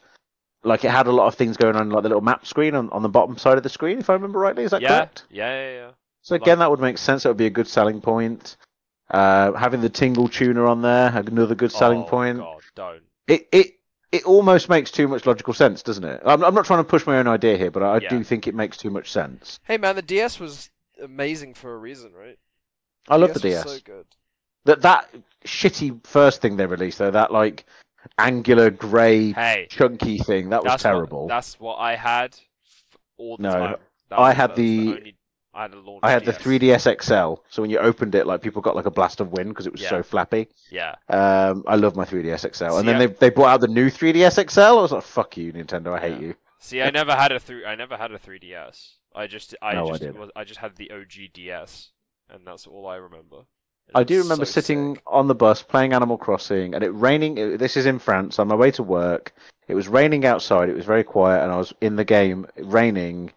like it had a lot of things going on, like the little map screen on, on the bottom side of the screen. If I remember rightly, is that yeah, correct? yeah, yeah, yeah. So again, that would make sense. That would be a good selling point. Uh, having the Tingle tuner on there, another good selling oh, point. God, don't. It it it almost makes too much logical sense, doesn't it? I'm, I'm not trying to push my own idea here, but I Yeah. do think it makes too much sense. Hey man, the DS was amazing for a reason, right? I love the was DS. so good. That that shitty first thing they released though, that like angular grey Hey, chunky thing, that was terrible. What, that's what I had all the No, time. That I had that was the- only, I had a launch I had the 3DS XL, so when you opened it, like people got like a blast of wind because it was Yeah. so flappy. Yeah, Um, I love my 3DS XL, See, and then I- they they brought out the new 3DS XL. I was like, "Fuck you, Nintendo! I hate Yeah. you." see, I never had a three. I never had a 3DS. I just, I No, I just, did. was, I just had the OG DS, and that's all I remember. It I do remember so sitting sick. on the bus playing Animal Crossing, and it raining. it- This is in France. On my way to work, it was raining outside. It was very quiet, and I was in the game, raining,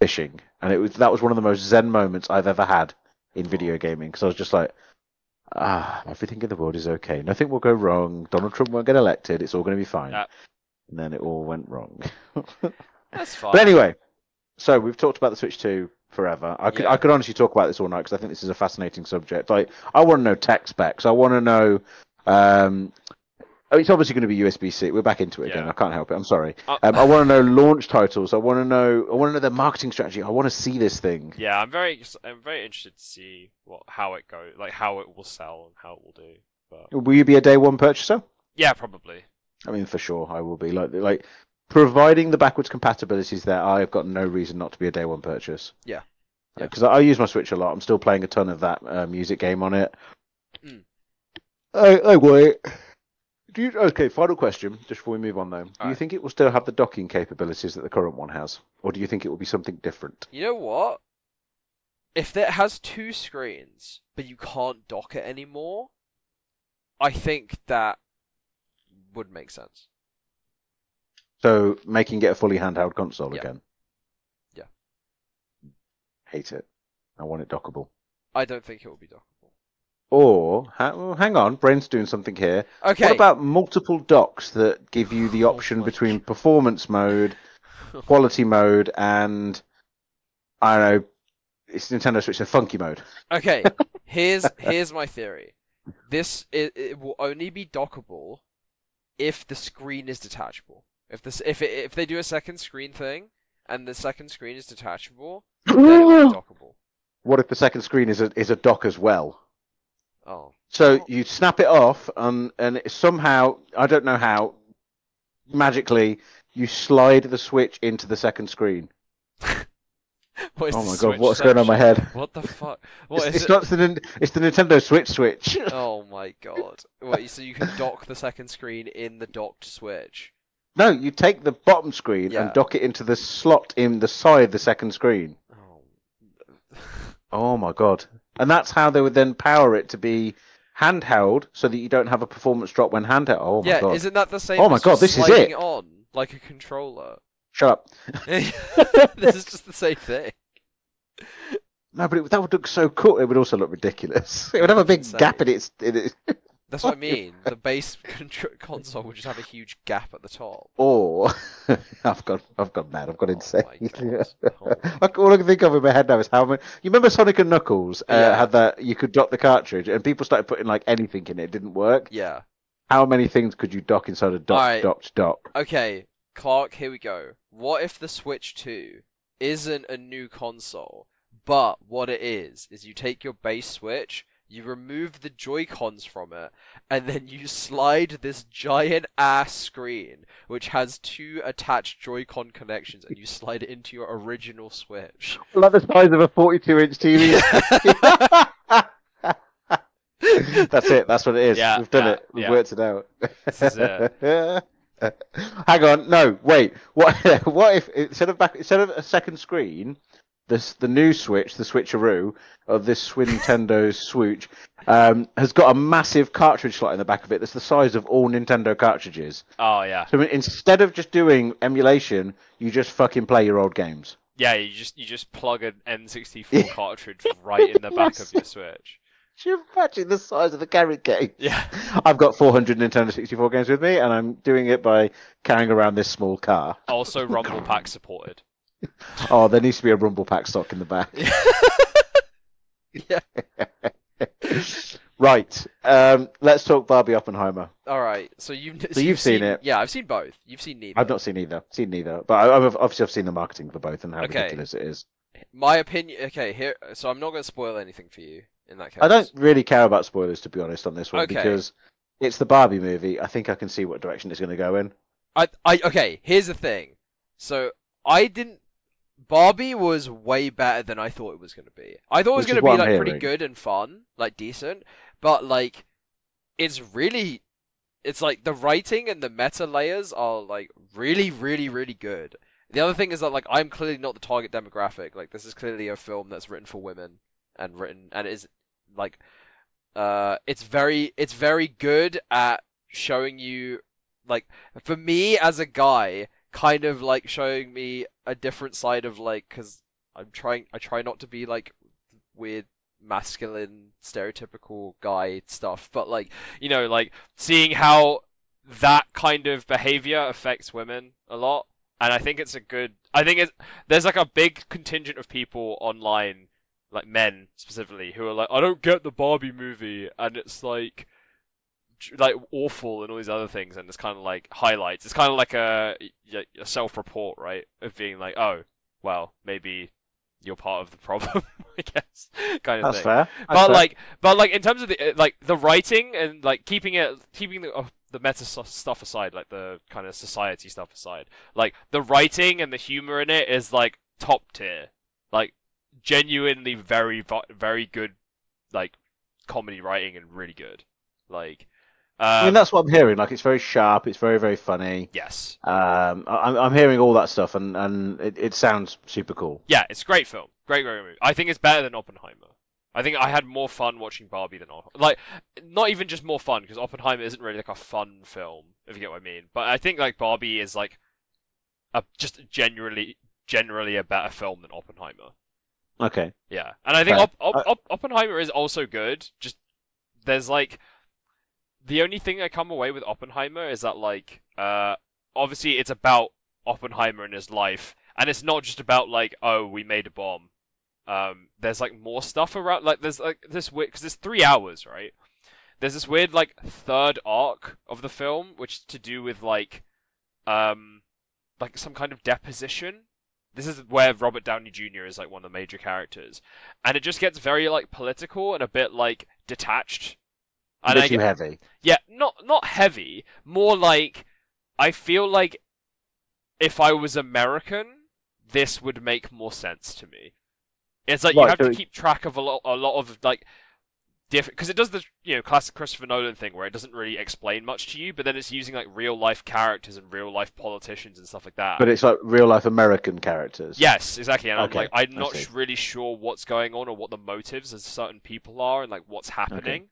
fishing, and it was that was one of the most zen moments I've ever had in video gaming. Because I was just like, ah, everything in the world is okay. Nothing will go wrong. Donald Trump won't get elected. It's all going to be fine. And then it all went wrong. *laughs* That's fine. But anyway, so we've talked about the Switch 2 forever. I could Yeah. I could honestly talk about this all night because I think this is a fascinating subject. Like I want to know tech specs. I want to know Um, oh, it's obviously going to be USB C. We're back into it again. Yeah. I can't help it. I'm sorry. Uh, Um, I want to know launch titles. I want to know. I want to know their marketing strategy. I want to see this thing. Yeah, I'm very I'm very interested to see what how it goes, like how it will sell and how it will do. But Will you be a day one purchaser? yeah, probably. I mean, for sure, I will be. Like, like, providing the backwards compatibility is there, I've got no reason not to be a day one purchase. Yeah. Yeah. Because I, I use my Switch a lot. I'm still playing a ton of that uh, music game on it. Mm. I, I wait. Do you, okay, final question, just before we move on though. Do you think it will still have the docking capabilities that the current one has? Or do you think it will be something different? You know what? If it has two screens, but you can't dock it anymore, I think that would make sense. So, making it a fully handheld console Yeah. again? Yeah. Hate it. I want it dockable. I don't think it will be dockable. Or, ha- well, hang on, Brain's doing something here. Okay. What about multiple docks that give you the Oh option my between performance mode, *laughs* quality mode, and I don't know, it's Nintendo Switch, a funky mode. Okay, *laughs* here's here's my theory. This it, it will only be dockable if the screen is detachable. If this if it, if they do a second screen thing and the second screen is detachable, then it will be *gasps* dockable. What if the second screen is a is a dock as well? Oh, So you snap it off, um, and it somehow I don't know how, magically you slide the Switch into the second screen. *laughs* what is oh my god, what's going on in my head? What the fuck? *laughs* What It's, is it's it? not the it's the Nintendo Switch Switch. *laughs* Oh my god! Wait, so you can dock the second screen in the docked Switch? no, you take the bottom screen Yeah. and dock it into the slot in the side of the second screen. Oh. Oh my god. And that's how they would then power it to be handheld so that you don't have a performance drop when handheld. Oh my yeah, god. isn't that the same? Oh my God, this is it. on like a controller. Shut up. *laughs* this is just the same thing. No, but it, that would look so cool. It would also look ridiculous. *laughs* It would have a big Insane. gap in its. In its That's what I mean. The base *laughs* console would just have a huge gap at the top. or *laughs* I've got, I've got mad. I've got Oh insane. Oh. *laughs* All I can think of in my head now is how many. You remember Sonic and Knuckles uh, Yeah. had that you could dock the cartridge, and people started putting like anything in it. It didn't work. Yeah. How many things could you dock inside a dock, docked dock? Okay, Clarke. Here we go. What if the Switch Two isn't a new console, but what it is is you take your base Switch, you remove the Joy Cons from it, and then you slide this giant ass screen which has two attached Joy-Con connections, and you slide it into your original Switch. Like the size of a 42 inch TV. *laughs* *laughs* That's it. That's what it is. Yeah, We've done yeah, it. We've yeah. worked it out. This is it. *laughs* Hang on. No, wait. What? What if instead of back instead of a second screen, this the new Switch, the Switcheroo of this Nintendo *laughs* Switch, um, has got a massive cartridge slot in the back of it that's the size of all Nintendo cartridges. Oh yeah, So instead of just doing emulation, you just fucking play your old games. yeah. You just you just plug an N64 *laughs* cartridge right in the back Yes. of your Switch. Can you imagine the size of a carrot game? Yeah. *laughs* I've got 400 Nintendo 64 games with me, and I'm doing it by carrying around this small car. Also, Rumble Pack supported. *laughs* Oh, there needs to be a Rumble Pack stock in the back. yeah. *laughs* right. Um, let's talk Barbie Oppenheimer. All right. So you've So you've seen it. Yeah, I've seen both. You've seen neither. I've not seen either. Seen neither, but I, I've obviously I've seen the marketing for both and how Okay. ridiculous it is. My opinion. Okay, here. So I'm not going to spoil anything for you in that case. I don't really care about spoilers to be honest on this one Okay. because it's the Barbie movie. I think I can see what direction it's going to go in. I, I. Okay. Here's the thing. So I didn't. Barbie was way better than I thought it was going to be. I thought it was going to be like pretty good and fun, like decent, but like, it's really, it's like the writing and the meta layers are like really, really, really good. The other thing is that like I'm clearly not the target demographic. Like this is clearly a film that's written for women and written and it is like, uh, it's very, it's very good at showing you like for me as a guy kind of like showing me a different side of like because i'm trying i try not to be like weird masculine stereotypical guy stuff but like You know, like seeing how that kind of behavior affects women a lot, and I think it's a good. I think it's there's like a big contingent of people online, like men specifically, who are like, I don't get the Barbie movie, and it's like. Like awful and all these other things, and it's kind of like highlights. It's kind of like a, a self-report, right? Of being like, oh, well, maybe you're part of the problem, *laughs* I guess, kind of That's thing. fair. That's But fair. like, but like in terms of the uh, like the writing and like keeping it, keeping the uh, the meta stuff aside, like the kind of society stuff aside, like the writing and the humor in it is like top tier, like genuinely very very good, like comedy writing and really good, like. I mean, Um, that's what I'm hearing. Like, it's very sharp. It's very, very funny. yes, Um, I, I'm- I'm hearing all that stuff, and and it, it sounds super cool. yeah, it's a great film, great, great movie. I think it's better than Oppenheimer. I think I had more fun watching Barbie than Opp- like not even just more fun because Oppenheimer isn't really like a fun film if you get what I mean. But I think like Barbie is like a just generally generally a better film than Oppenheimer. Okay. Yeah, and I think Fair. Op- Op- Op- Oppenheimer is also good. Just there's like the only thing I come away with Oppenheimer is that like uh obviously it's about Oppenheimer and his life, and it's not just about like oh we made a bomb. Um, there's like more stuff around. Like there's like this weird because three hours, right? There's this weird like third arc of the film, which is to do with like um like some kind of deposition this is where Robert Downey Jr. is like one of the major characters, and it just gets very like political and a bit like detached. A And bit I too heavy. yeah, not not heavy, more like I feel like if I was American, this would make more sense to me. It's like you have so to keep track of a lot, a lot of like different because it does the you know classic Christopher Nolan thing where it doesn't really explain much to you, but then it's using like real life characters and real life politicians and stuff like that. But it's like real life American characters. Yes, exactly. And Okay, I'm like, I'm not really sure what's going on or what the motives of certain people are and like what's happening,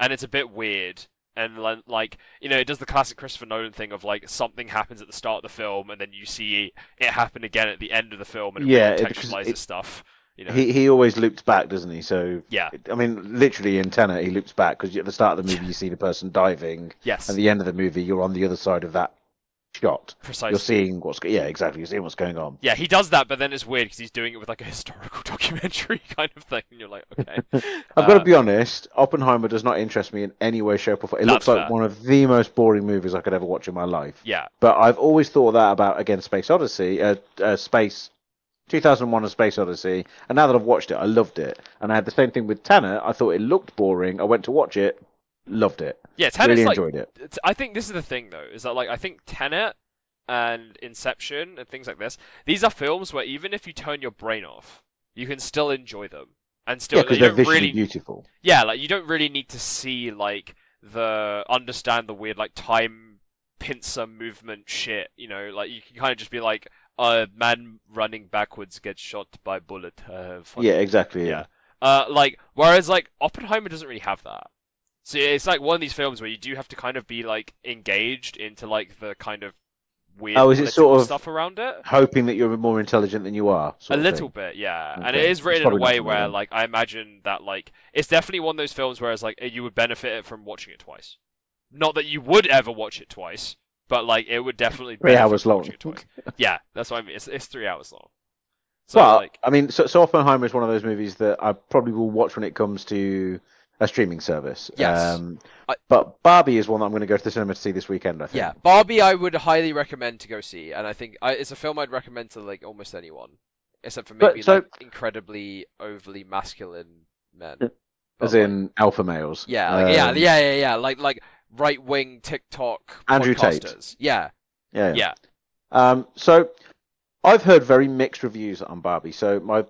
and it's a bit weird. And like, you know, it does the classic Christopher Nolan thing of like something happens at the start of the film, and then you see it happen again at the end of the film, and it Yeah, really contextualizes it- stuff. You know, He he always loops back, doesn't he? So yeah, I mean, literally in Tenet, he loops back because at the start of the movie you see the person diving, yes, at the end of the movie you're on the other side of that shot. precisely. You're seeing what's yeah, exactly. You're seeing what's going on. Yeah, he does that, but then it's weird because he's doing it with like a *laughs* historical documentary *laughs* kind of thing, and you're like, okay. *laughs* I've got to Uh, be honest. Oppenheimer does not interest me in any way, shape, or form. It looks like fair. one of the most boring movies I could ever watch in my life. Yeah, But I've always thought that about again Space Odyssey, uh, uh, Space 2001: A Space Odyssey, and now that I've watched it, I loved it. And I had the same thing with Tenet. I thought it looked boring. I went to watch it, loved it, yeah. Tenet's really like enjoyed it. I think this is the thing though, is that like I think Tenet and Inception and things like this, these are films where even if you turn your brain off, you can still enjoy them and still Yeah, because they're visually really beautiful. yeah like you don't really need to see like the understand the weird like time pincer movement shit. You know, like you can kind of just be like a man running backwards gets shot by bullet. Uh. Yeah, exactly. Yeah. Uh, like whereas like Oppenheimer doesn't really have that. So it's like one of these films where you do have to kind of be like engaged into like the kind of weird Oh, is it sort of stuff around it. Hoping that you're more intelligent than you are. A little bit, yeah, and Okay. it is written in a way where, like, I imagine that, like, it's definitely one of those films where it's like you would benefit from watching it twice. Not that you would ever watch it twice, but like it would definitely Three hours long. yeah, that's what I mean. It's it's three hours long. So Well, like, I mean, so, so Oppenheimer is one of those movies that I probably will watch when it comes to a streaming service. Yes. Um, I- but Barbie is one that I'm going to go to the cinema to see this weekend. I think. Yeah, Barbie, I would highly recommend to go see, and I think I, it's a film I'd recommend to like almost anyone, except for But, maybe so- like incredibly overly masculine men. Yeah. But, As like, in alpha males. yeah, like, yeah, Um, yeah, yeah, yeah, like like right wing TikTok Andrew Tate. podcasters. Yeah, Yeah. yeah, Um, so I've heard very mixed reviews on Barbie. So my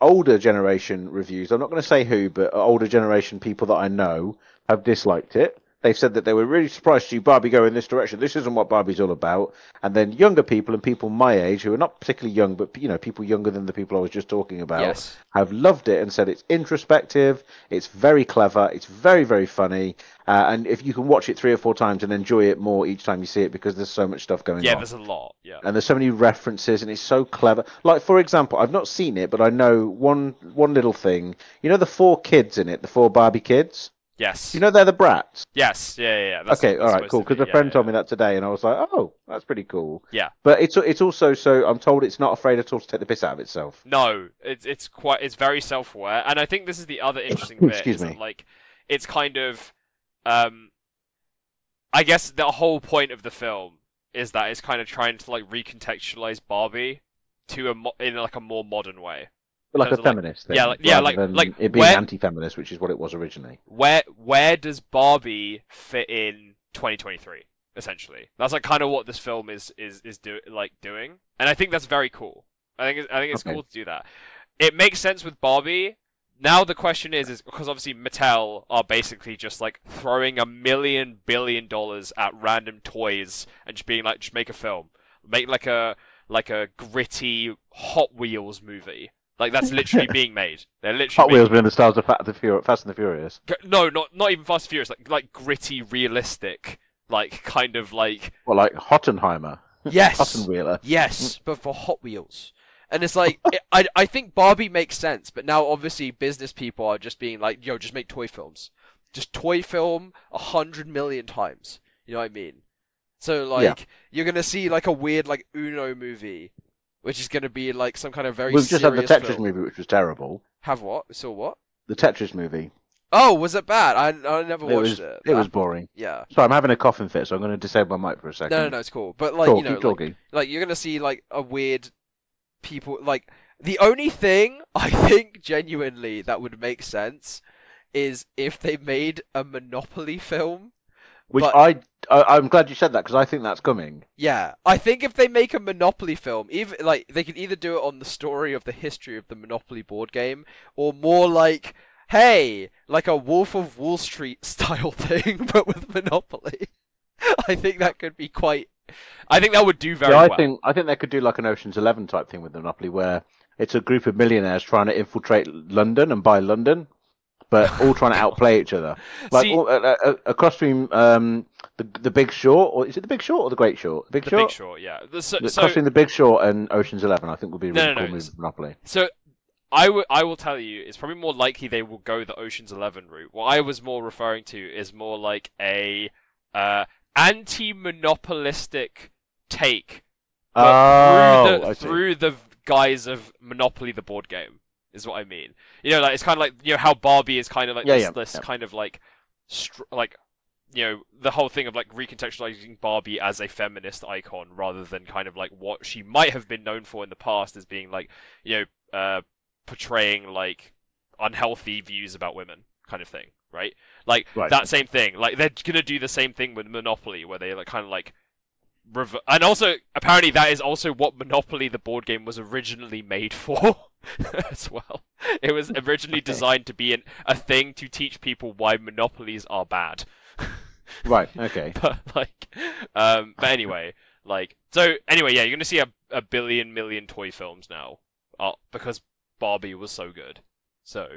older generation reviews, I'm not going to say who, but older generation people that I know have disliked it. They've said that they were really surprised to see Barbie go in this direction. This isn't what Barbie's all about. And then younger people and people my age, who are not particularly young, but you know, people younger than the people I was just talking about, yes, have loved it and said it's introspective, it's very clever, it's very very funny, uh, and if you can watch it three or four times and enjoy it more each time you see it because there's so much stuff going yeah. on Yeah, There's a lot. Yeah, and there's so many references and it's so clever like for example i've not seen it but i know one one little thing you know the four kids in it the four barbie kids yes, you know they're the brats yes, yeah, yeah. yeah. That's, okay all right cool to be, because a yeah, friend yeah, told me that today and i was like oh that's pretty cool Yeah. but it's it's also so i'm told it's not afraid at all to take the piss out of itself No, it's it's quite it's very self-aware, and I think this is the other *coughs* interesting bit. Excuse that, me. like, it's kind of, um, I guess the whole point of the film is that it's kind of trying to like recontextualize Barbie to a mo- in like a more modern way. Like a of, like- feminist thing, yeah, like- yeah, like- like, it being where- anti-feminist, which is what it was originally. Where where does Barbie fit in 2023? Essentially, that's like kind of what this film is is is do like doing, and I think that's very cool. I think it's, I think it's Okay. cool to do that. It makes sense with Barbie. Now the question is, is because obviously Mattel are basically just like throwing a million billion dollars at random toys and just being like, just make a film, make like a like a gritty Hot Wheels movie. Like that's literally being made. They're literally Hot Wheels being the stars of Fast and the Furious. Fast and the Furious. No, not not even Fast and Furious. Like like gritty, realistic, like kind of like Well, like Hottenheimer. Yes. Hottenwheeler. Yes, but for Hot Wheels. And it's like it, *laughs* I I think Barbie makes sense, but now obviously business people are just being like, yo, just make toy films, just toy film a hundred million times. You know what I mean? So like Yeah. you're gonna see like a weird like Uno movie, which is gonna be like some kind of very We've just had the Tetris film. movie, which was terrible. Have what? So what? The Tetris movie. Oh, was it bad? I I never It watched was. it. It was boring. Yeah. Sorry, I'm having a coughing fit, so I'm going to disable my mic for a second. No, no, no, it's cool. But like Talk, you know, keep like, like you're gonna see like a weird people like the only thing *laughs* I think genuinely that would make sense is if they made a Monopoly film. Which but- I, I, I'm glad you said that because I think that's coming. Yeah, I think if they make a Monopoly film, even like they could either do it on the story of the history of the Monopoly board game, or more like, hey, like a Wolf of Wall Street *laughs* style thing, *laughs* but with Monopoly. *laughs* I think that could be quite. I think that would do very yeah, I well. think I think they could do like an Ocean's Eleven type thing with Monopoly, where it's a group of millionaires trying to infiltrate London and buy London, but all trying to outplay each other. *laughs* Like See- all, uh, uh, across between um, the the Big Short, or is it the Big Short or the Great Short? The Big the Short. Big Short, yeah. The- so, The- so, the Big Short and Ocean's Eleven, I think would be a really no, cool no, movie it's- Monopoly. so I will I will tell you, it's probably more likely they will go the Ocean's Eleven route. What I was more referring to is more like a uh, anti-monopolistic take but Oh, through the, through the guise of Monopoly the board game is what I mean. You know, like it's kind of like you know how Barbie is kind of like Yeah, this, yeah, this yeah. kind of like str- like you know the whole thing of like recontextualizing Barbie as a feminist icon rather than kind of like what she might have been known for in the past as being like you know uh, portraying like unhealthy views about women kind of thing, right? Like Right. that same thing. Like they're gonna do the same thing with Monopoly where they like kind of like rev- and also apparently that is also what Monopoly the board game was originally made *laughs* for *laughs* as well. It was originally designed to be an, a thing to teach people why monopolies are bad. *laughs* Right. Okay. but like um but anyway, like so anyway, yeah, you're going to see a, a billion million toy films now uh, because Barbie was so good. So,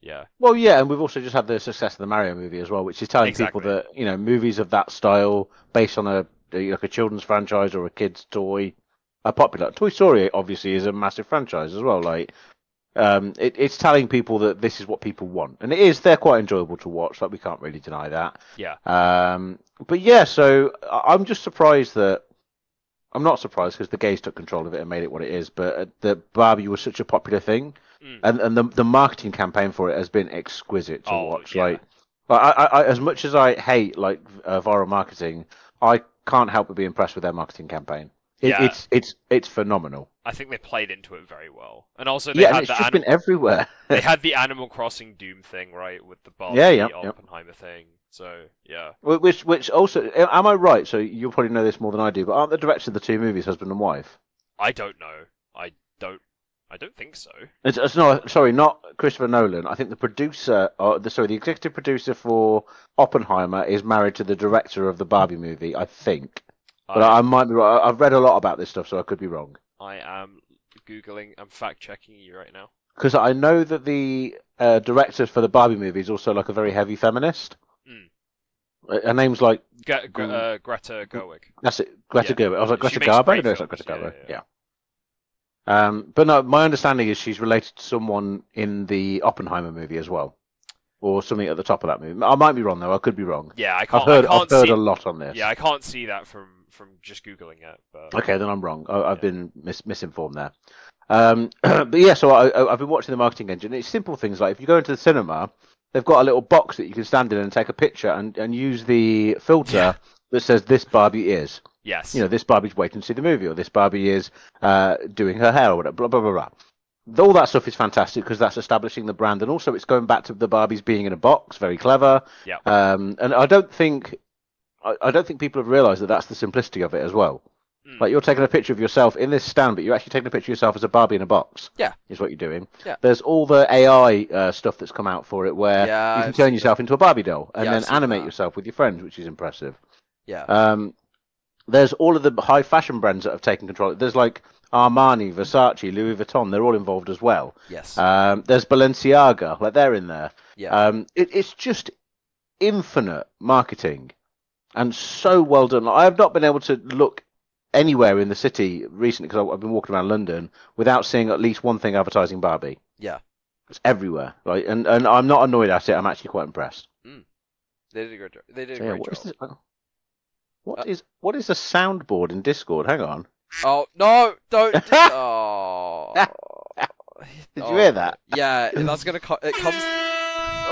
yeah. Well, yeah, and we've also just had the success of the Mario movie as well, which is telling Exactly. people that you know movies of that style, based on a like a children's franchise or a kid's toy, are popular. Toy Story obviously is a massive franchise as well. Like, um, it, it's telling people that this is what people want, and it is. They're quite enjoyable to watch. Like, we can't really deny that. Yeah. Um, but yeah, so I'm just surprised that. I'm not surprised because the gays took control of it and made it what it is, but uh, that Barbie was such a popular thing Mm. and and the the marketing campaign for it has been exquisite to Oh, watch. yeah. Like, I, I, I, as much as I hate like uh, viral marketing, I can't help but be impressed with their marketing campaign. It, Yeah. It's it's it's phenomenal. I think they played into it very well. And also they yeah, had it's the just anim- been everywhere. *laughs* they had the Animal Crossing Doom thing, right, with the Barbie Yeah, yeah, yeah. Oppenheimer thing. So, yeah. Which which also am I right? So you'll probably know this more than I do, but aren't the directors of the two movies husband and wife? I don't know. I don't I don't think so. It's, it's not sorry, not Christopher Nolan. I think the producer, or the sorry, the executive producer for Oppenheimer is married to the director of the Barbie movie. I think, but I, I might be wrong. I've read a lot about this stuff, so I could be wrong. I am googling. I'm fact checking you right now. Because I know that the uh, director for the Barbie movie is also like a very heavy feminist. Mm. Her name's like uh, Greta Gerwig. that's it, Greta Yeah. Gerwig. I was like Greta Garbo. No, it's not Greta. Yeah, Garbo. yeah, Yeah. Um, but no, my understanding is she's related to someone in the Oppenheimer movie as well, or something at the top of that movie. I might be wrong though. I could be wrong. Yeah, I can't. I've heard I I've heard see. a lot on this. Yeah, I can't see that from from just googling it. But Okay, then I'm wrong. I, I've been mis- misinformed there. Um, *clears throat* but yeah, so I, I've been watching the marketing engine. It's simple things like if you go into the cinema they've got a little box that you can stand in and take a picture and, and use the filter Yeah. that says this Barbie is. Yes. You know, this Barbie's waiting to see the movie, or this Barbie is uh, doing her hair, or whatever. Blah blah blah blah. All that stuff is fantastic because that's establishing the brand, and also it's going back to the Barbies being in a box. Very clever. Yeah. Um, and I don't think, I, I don't think people have realised that that's the simplicity of it as well. Mm. Like you're taking a picture of yourself in this stand, but you're actually taking a picture of yourself as a Barbie in a box. Yeah. is what you're doing. Yeah. There's all the AI uh, stuff that's come out for it, where Yeah, you can I've turn yourself into a Barbie doll and Yeah, then animate that. yourself with your friends, which is impressive. Yeah. Um, there's all of the high fashion brands that have taken control. There's like Armani, Versace, Louis Vuitton. They're all involved as well. yes. Um, there's Balenciaga, like they're in there. yeah. Um, it, it's just infinite marketing, and so well done. Like, I have not been able to look anywhere in the city recently because I've been walking around London without seeing at least one thing advertising Barbie. Yeah. It's everywhere. Like, and, and I'm not annoyed at it. I'm actually quite impressed. they did a great. job. They did a So, yeah, great what is job. this? oh. What Uh, is what is a soundboard in Discord? Hang on. Oh no! Don't. *laughs* oh. *laughs* Did you hear that? Yeah, that's gonna. Co- it comes. *laughs*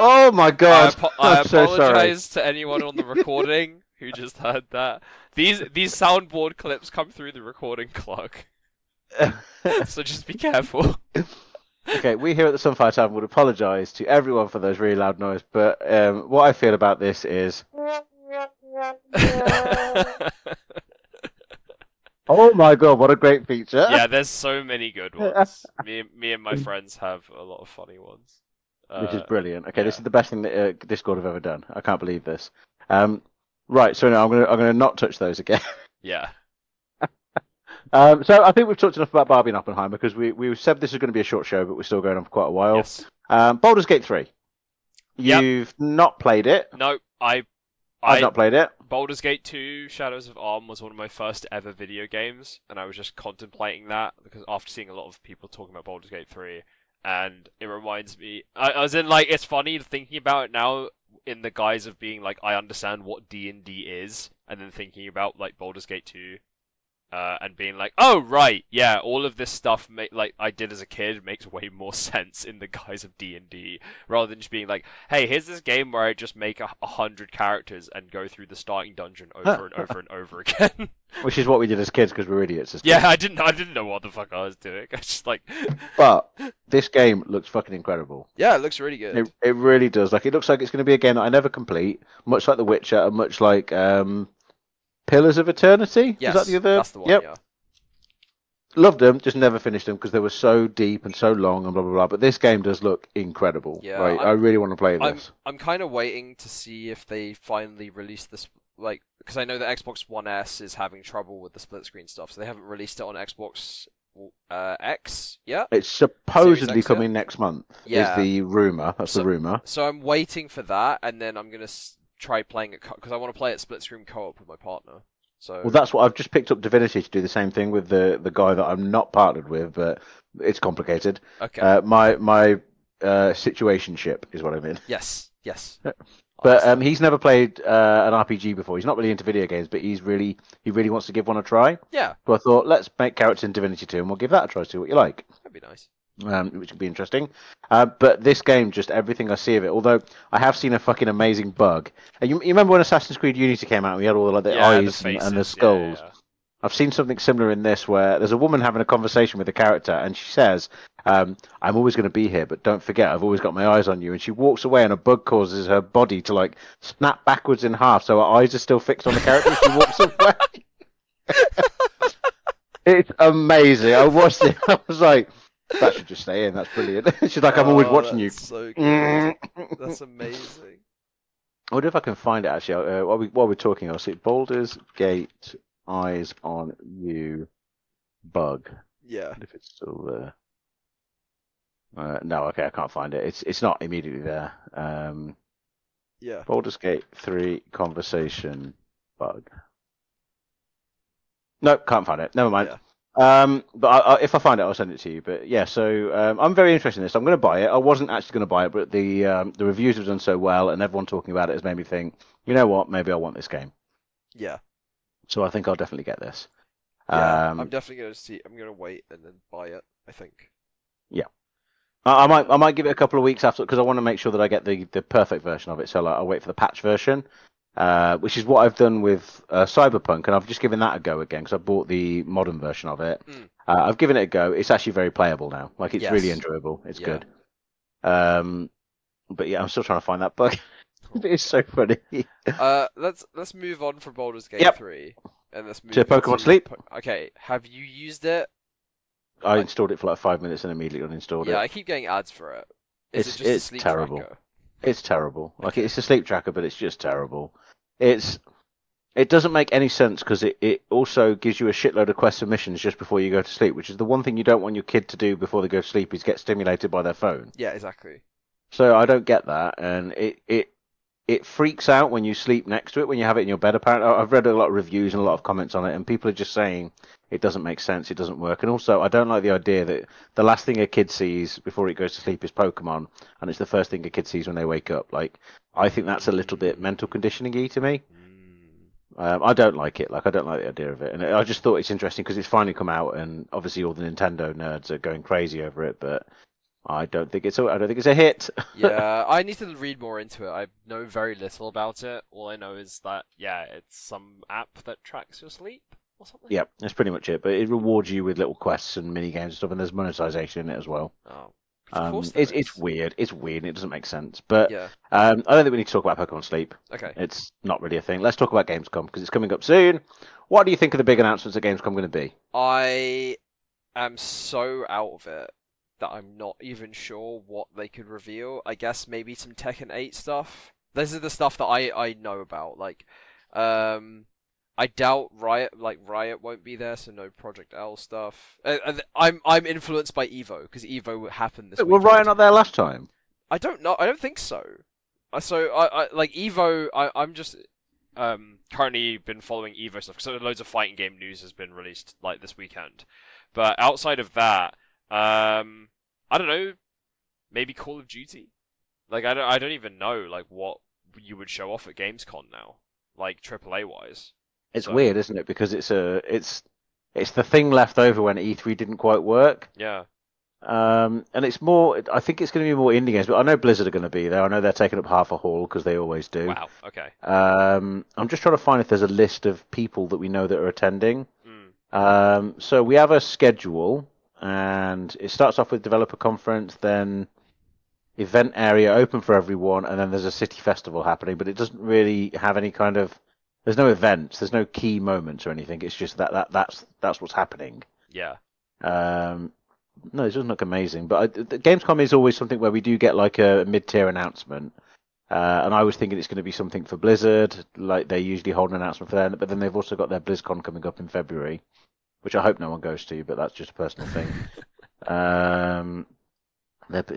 Oh my I, god! apo- I I'm so sorry. apologize to anyone on the recording who just heard that. These these soundboard clips come through the recording clock, *laughs* so just be careful. okay, we here at the Sunfire Tavern would apologise to everyone for those really loud noise, but um, what I feel about this is, *laughs* oh my god, what a great feature! yeah, there's so many good *laughs* ones. Me, me and my friends have a lot of funny ones. which is Uh, brilliant. Okay, this is the best thing that uh, Discord have ever done. I can't believe this. Um, right, so now I'm gonna I'm gonna not touch those again. *laughs* yeah, Um, so I think we've talked enough about Barbie and Oppenheimer because we we said this is going to be a short show, but we're still going on for quite a while. yes. Um, Baldur's Gate three. Yep. You've not played it. No, I, I've I not played it. Baldur's Gate 2 Shadows of Amn was one of my first ever video games, and I was just contemplating that because after seeing a lot of people talking about Baldur's Gate 3, and it reminds me, I, I was in like, it's funny thinking about it now in the guise of being like, I understand what D&D is, and then thinking about like Baldur's Gate 2. Uh, and being like, oh right, yeah, all of this stuff, ma- like I did as a kid, makes way more *laughs* sense in the guise of D and D, rather than just being like, hey, here's this game where I just make a, a hundred characters and go through the starting dungeon over and over and over *laughs* again. Which is what we did as kids because we're idiots. As yeah. I didn't, I didn't know what the fuck I was doing. *laughs* I just like, But this game looks fucking incredible. Yeah, it looks really good. It, it really does. Like it looks like it's going to be a game that I never complete, much like The Witcher, and much like um, Pillars of Eternity. yes, is that the other? that's the one. Yep. Yeah. Loved them, just never finished them because they were so deep and so long and blah blah blah. But this game does look incredible. Yeah, right? I'm- really want to play I'm this. I'm kind of waiting to see if they finally release this like because I know that Xbox One S is having trouble with the split screen stuff, so they haven't released it on Xbox uh, X Yeah, It's supposedly X, yeah? coming next month. Yeah. Is the rumor? That's So- the rumor. So I'm waiting for that, and then I'm gonna s- try playing it because I want to play it split screen co-op with my partner. So Well, that's what I've just picked up Divinity to do the same thing with the the guy that I'm not partnered with, but it's complicated. okay. Uh, my my uh, situationship is what I mean. yes, yes. *laughs* But um, he's never played uh, an RPG before. He's not really into video games, but he's really he really wants to give one a try. yeah, So I thought, let's make characters in Divinity 2 and we'll give that a try, see what you like, that'd be nice. Um, which could be interesting. Uh, but this game, just everything I see of it, although I have seen a fucking amazing bug. Uh, you, you remember when Assassin's Creed Unity came out and we had all the, like, the yeah, eyes the and, and the faces, yeah, skulls? yeah. I've seen something similar in this where there's a woman having a conversation with a character and she says, um, I'm always going to be here, but don't forget, I've always got my eyes on you. And she walks away and a bug causes her body to like snap backwards in half so her eyes are still fixed on the character she walks *laughs* away. *laughs* it's amazing. I watched it. *laughs* I was like, that should just stay in. That's brilliant. *laughs* She's like, I'm always Oh, watching you. that's So that's amazing. *laughs* I wonder if I can find it actually. Uh, while, we, while we're talking, I'll see Baldur's Gate eyes on you bug. Yeah. if it's still there. Uh, no, okay, I can't find it. It's it's not immediately there. Um, Yeah. Baldur's Gate three conversation bug. No, can't find it. Never mind. Yeah. Um, but I, I, if I find it, I'll send it to you. But yeah, so um, I'm very interested in this. I'm going to buy it. I wasn't actually going to buy it, but the um, the reviews have done so well, and everyone talking about it has made me think. You know what? Maybe I want this game. Yeah. So I think I'll definitely get this. Yeah. Um, I'm definitely gonna see. I'm gonna wait and then buy it. I think. Yeah. I, I might I might give it a couple of weeks after because I want to make sure that I get the, the perfect version of it. So like, I'll wait for the patch version, uh, which is what I've done with uh, Cyberpunk, and I've just given that a go again because I bought the modern version of it. Mm. Uh, I've given it a go. It's actually very playable now. Like it's really enjoyable. It's Yeah. good. Um, but yeah, I'm still trying to find that bug. *laughs* it's so funny. Uh, let's let's move on from Baldur's Gate Yep. three, and let's move To Pokemon into Sleep? Okay, have you used it? I installed it for like five minutes and immediately uninstalled Yeah, it. Yeah, I keep getting ads for it. Is It's- it it's terrible. tracker? It's terrible. Like it's a sleep tracker, but it's just terrible. It's it doesn't make any sense because it, it also gives you a shitload of quest submissions just before you go to sleep, which is the one thing you don't want your kid to do before they go to sleep is get stimulated by their phone. Yeah, exactly. So I don't get that, and it it it freaks out when you sleep next to it when you have it in your bed. Apparently, I've read a lot of reviews and a lot of comments on it, and people are just saying it doesn't make sense, it doesn't work, and also I don't like the idea that the last thing a kid sees before it goes to sleep is Pokemon, and it's the first thing a kid sees when they wake up. Like I think that's a little bit mental conditioning-y to me. Mm. Um, I don't like it. Like I don't like the idea of it, and I just thought it's interesting because it's finally come out, and obviously all the Nintendo nerds are going crazy over it, but. I don't think it's a. I don't think it's a hit. *laughs* Yeah, I need to read more into it. I know very little about it. All I know is that yeah, it's some app that tracks your sleep or something. Yeah, that's pretty much it. But it rewards you with little quests and mini games and stuff, and there's monetization in it as well. oh, of Um, course it's it's weird. It's weird. It doesn't make sense. But Yeah. um, I don't think we need to talk about Pokemon Sleep. Okay. It's not really a thing. Let's talk about Gamescom because it's coming up soon. What do you think of the big announcements at Gamescom going to be? I am so out of it that I'm not even sure what they could reveal. I guess maybe some Tekken 8 stuff. This is the stuff that I, I know about. Like, um, I doubt Riot like Riot won't be there, so no Project L stuff. Uh, I'm I'm influenced by Evo because Evo happened this. Were weekend. Riot not there last time? I don't know. I don't think so. Uh, So I, I like Evo. I I'm just um, currently been following Evo stuff because loads of fighting game news has been released like this weekend. But outside of that, um, I don't know, maybe Call of Duty. Like I don't, I don't even know like what you would show off at Gamescom now, like AAA wise. It's So- weird, isn't it? Because it's a it's it's the thing left over when E3 didn't quite work. Yeah, Um, and it's more. I think it's going to be more indie games, but I know Blizzard are going to be there. I know they're taking up half a hall because they always do. wow, okay. Um, I'm just trying to find if there's a list of people that we know that are attending. Mm. Um, so we have a schedule, and it starts off with developer conference, then event area open for everyone, and then there's a city festival happening. But it doesn't really have any kind of. There's no events. There's no key moments or anything. It's just that, that that's that's what's happening. Yeah, Um, no, it doesn't look amazing. But I, the Gamescom is always something where we do get like a mid-tier announcement. Uh, and I was thinking it's going to be something for Blizzard, like they usually hold an announcement for them. But then they've also got their BlizzCon coming up in February, which I hope no one goes to, but that's just a personal thing. *laughs* um,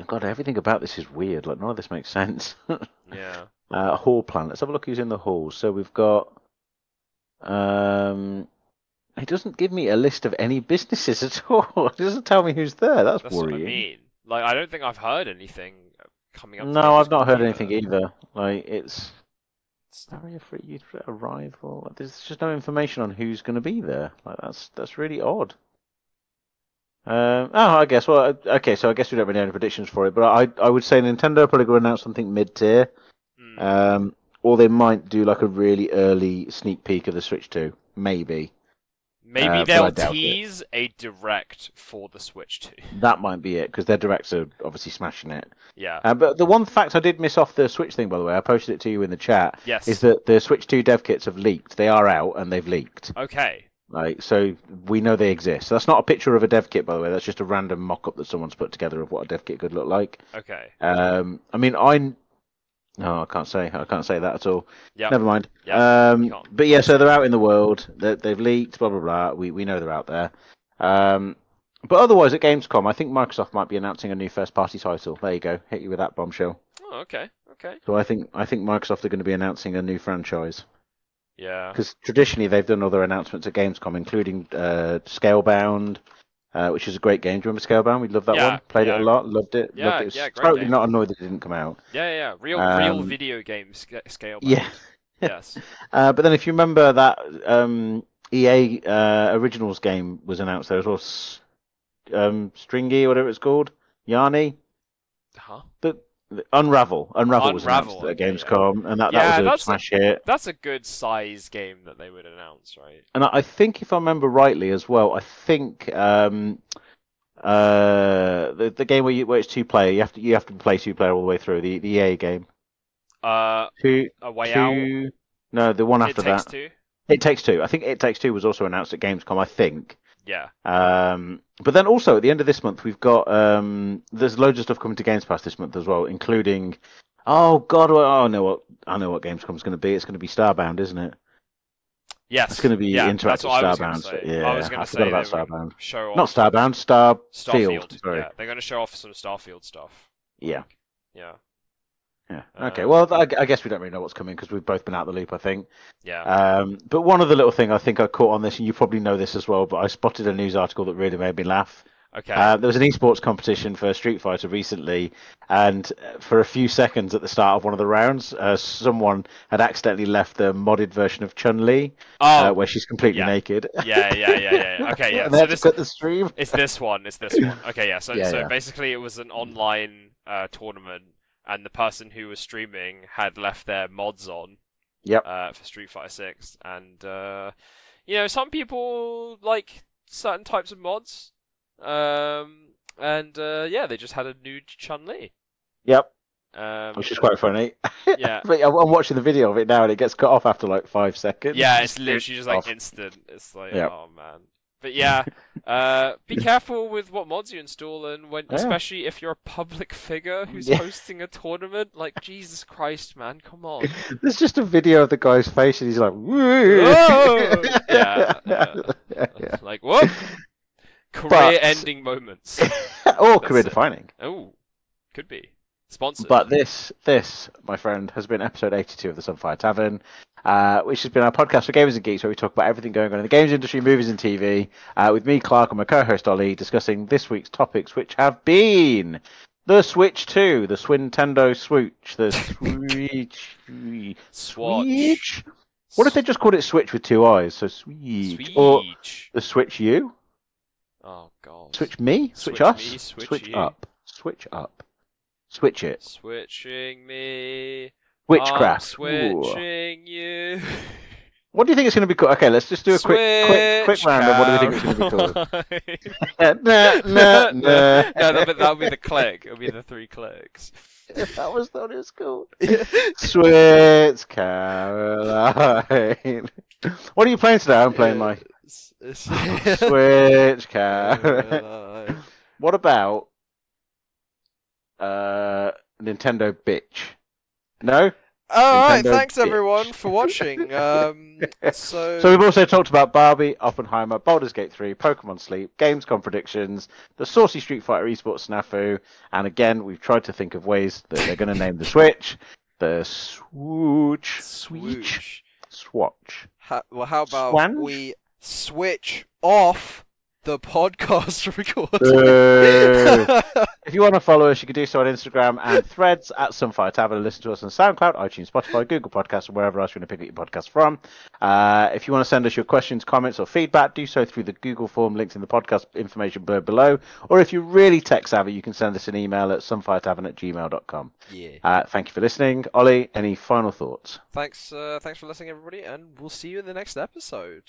God, everything about this is weird. Like none of this makes sense. *laughs* yeah. uh, hall plan. Let's have a look who's in the hall. So we've got. Um, it doesn't give me a list of any businesses at *laughs* all. It doesn't tell me who's there. That's, That's what worrying. I mean. Like I don't think I've heard anything coming up. No, I've not heard anything either. Like it's area for you arrival. There's just no information on who's going to be there. Like that's that's really odd. Um, oh, I guess. Well, okay. So I guess we don't really have any predictions for it, but I I would say Nintendo are probably going to announce something mid tier. Mm. Um, or they might do like a really early sneak peek of the Switch 2. Maybe. Maybe uh, they'll doubt it. tease a direct for the Switch 2. That might be it, because their directs are obviously smashing it. Yeah. Uh, but the one fact I did miss off the Switch thing, by the way, I posted it to you in the chat, yes. is that the Switch 2 dev kits have leaked. They are out and they've leaked. Okay. Like, so we know they exist. That's not a picture of a dev kit, by the way. That's just a random mock-up that someone's put together of what a dev kit could look like. Okay. Um, I mean, I. No, I can't say. I can't say that at all. Yeah. Never mind. Yeah, um, but yeah, so they're out in the world. They, they've leaked. Blah blah blah. We we know they're out there. Um, but otherwise, at Gamescom, I think Microsoft might be announcing a new first-party title. There you go. Hit you with that bombshell. Oh, okay. Okay. So I think I think Microsoft are going to be announcing a new franchise Yeah. because traditionally they've done other announcements at Gamescom, including uh, Scalebound, uh, which is a great game. Do you remember Scalebound? We loved that Yeah, one. Played yeah. it a lot. Loved it. Yeah, loved it. yeah, great totally game. not annoyed that it didn't come out. Yeah, yeah, yeah. Real, real Um, video game sca- scale. Yeah. *laughs* yes. *laughs* Uh, but then if you remember that um, EA uh, Originals game was announced there as well, um, Stringy, whatever it's called, Yarny. Huh? The, the Unravel. Unravel was announced at okay, yeah. Gamescom, and that, Yeah, that was a that's a- smash hit. That's a good size game that they would announce, right? And I think, if I remember rightly as well, I think um, uh, the the game where you where it's two player, you have to you have to play two player all the way through the the EA game. Uh, Two, a way out. No, the one It after takes that. two. It Takes Two. I think It Takes Two was also announced at Gamescom. I think. Yeah. Um, but then also at the end of this month, we've got um, there's loads of stuff coming to Games Pass this month as well, including oh god, well, I know what I know what Gamescom's going to be. It's going to be Starbound, isn't it? Yes. It's going to be yeah, interactive That's what I was Starbound. yeah, I was going I to forgot say about Starbound. show off Not Starbound, Starfield. Starfield. Sorry. Yeah, they're going to show off some Starfield stuff. Yeah. Yeah. Yeah. Uh, Okay. Well, I, I guess we don't really know what's coming because we've both been out the loop. I think. Yeah. Um, but one other little thing I think I caught on this, and you probably know this as well, but I spotted a news article that really made me laugh. okay. Uh, there was an esports competition for Street Fighter recently, and uh, for a few seconds at the start of one of the rounds, uh, someone had accidentally left the modded version of Chun Li, oh. uh, where she's completely yeah. naked. yeah, yeah, yeah, yeah, yeah. *laughs* Okay, yeah. and they So this the stream. it's this one. It's this one. Okay, yeah. So *laughs* Yeah, so basically, it was an online uh, tournament, and the person who was streaming had left their mods on. Yep. Uh, for Street Fighter Six, and uh, you know, some people like certain types of mods. Um, and uh, yeah, they just had a nude Chun Li. Yep, Um, which is quite funny. yeah. *laughs* but I'm I'm watching the video of it now, and it gets cut off after like five seconds. Yeah, it's literally just like off. instant. It's like, Yep. oh man. But yeah, uh, be *laughs* careful with what mods you install, and when, Yeah. especially if you're a public figure who's Yeah. hosting a tournament. Like Jesus Christ, man, come on. *laughs* There's just a video of the guy's face, and he's like, Whoa! Yeah, yeah. *laughs* yeah. Like what? Career-ending moments. or career-defining. Oh, could be sponsored. But this, this, my friend, has been episode 82 of the Sunfire Tavern, uh, which has been our podcast for gamers and geeks, where we talk about everything going on in the games industry, movies, and TV, uh, with me, Clarke, and my co-host Oli, discussing this week's topics, which have been the Switch 2, the Swintendo Switch, the *laughs* Switch. Switch. What if they just called it Switch with two eyes? So Switch, or the Switch U, Oh god. Switch me, Switch, Switch us, me, switch switch up, switch up, switch it, Switching me. witchcraft. I'm Ooh. switching you. *laughs* What do you think it's going to be called? Okay, let's just do a quick, quick, quick round of what do you think it's going to be called? *laughs* Nah, nah, nah. *laughs* no, that'll be, that'll be the click. It'll be the three clicks. If that was what it was called. Switch Caroline. What are you playing today? I'm playing my Switch. Caroline. What about uh Nintendo bitch? No. All right, Nintendo thanks bitch. everyone for watching. *laughs* Um, so, So we've also talked about Barbie, Oppenheimer, Baldur's Gate 3, Pokemon Sleep, Gamescom predictions, the Saucy Street Fighter Esports Snafu, and again we've tried to think of ways that they're going to name the Switch, the Swooch, Switch, Swatch. ha- well, how about Swange? we switch off the podcast *laughs* recording? *laughs* If you want to follow us, you can do so on Instagram and threads at Sunfire Tavern listen to us on SoundCloud, iTunes, Spotify, Google Podcasts, and wherever else you want to pick up your podcast from. Uh, if you want to send us your questions, comments, or feedback, do so through the Google form linked in the podcast information blurb below. Or if you're really tech savvy, you can send us an email at sunfiretavern at gmail.com. yeah. Uh, thank you for listening. Oli, any final thoughts? Thanks, uh, thanks for listening, everybody, and we'll see you in the next episode.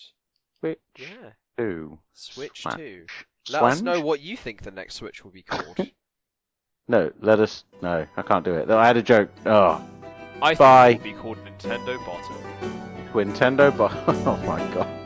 Switch Yeah. Two. Switch Swange. two. Let us know what you think the next Switch will be called. *laughs* No, let us. No, I can't do it. I had a joke. Oh, I think it will be called Nintendo Bottom. Nintendo, but *laughs* oh my god.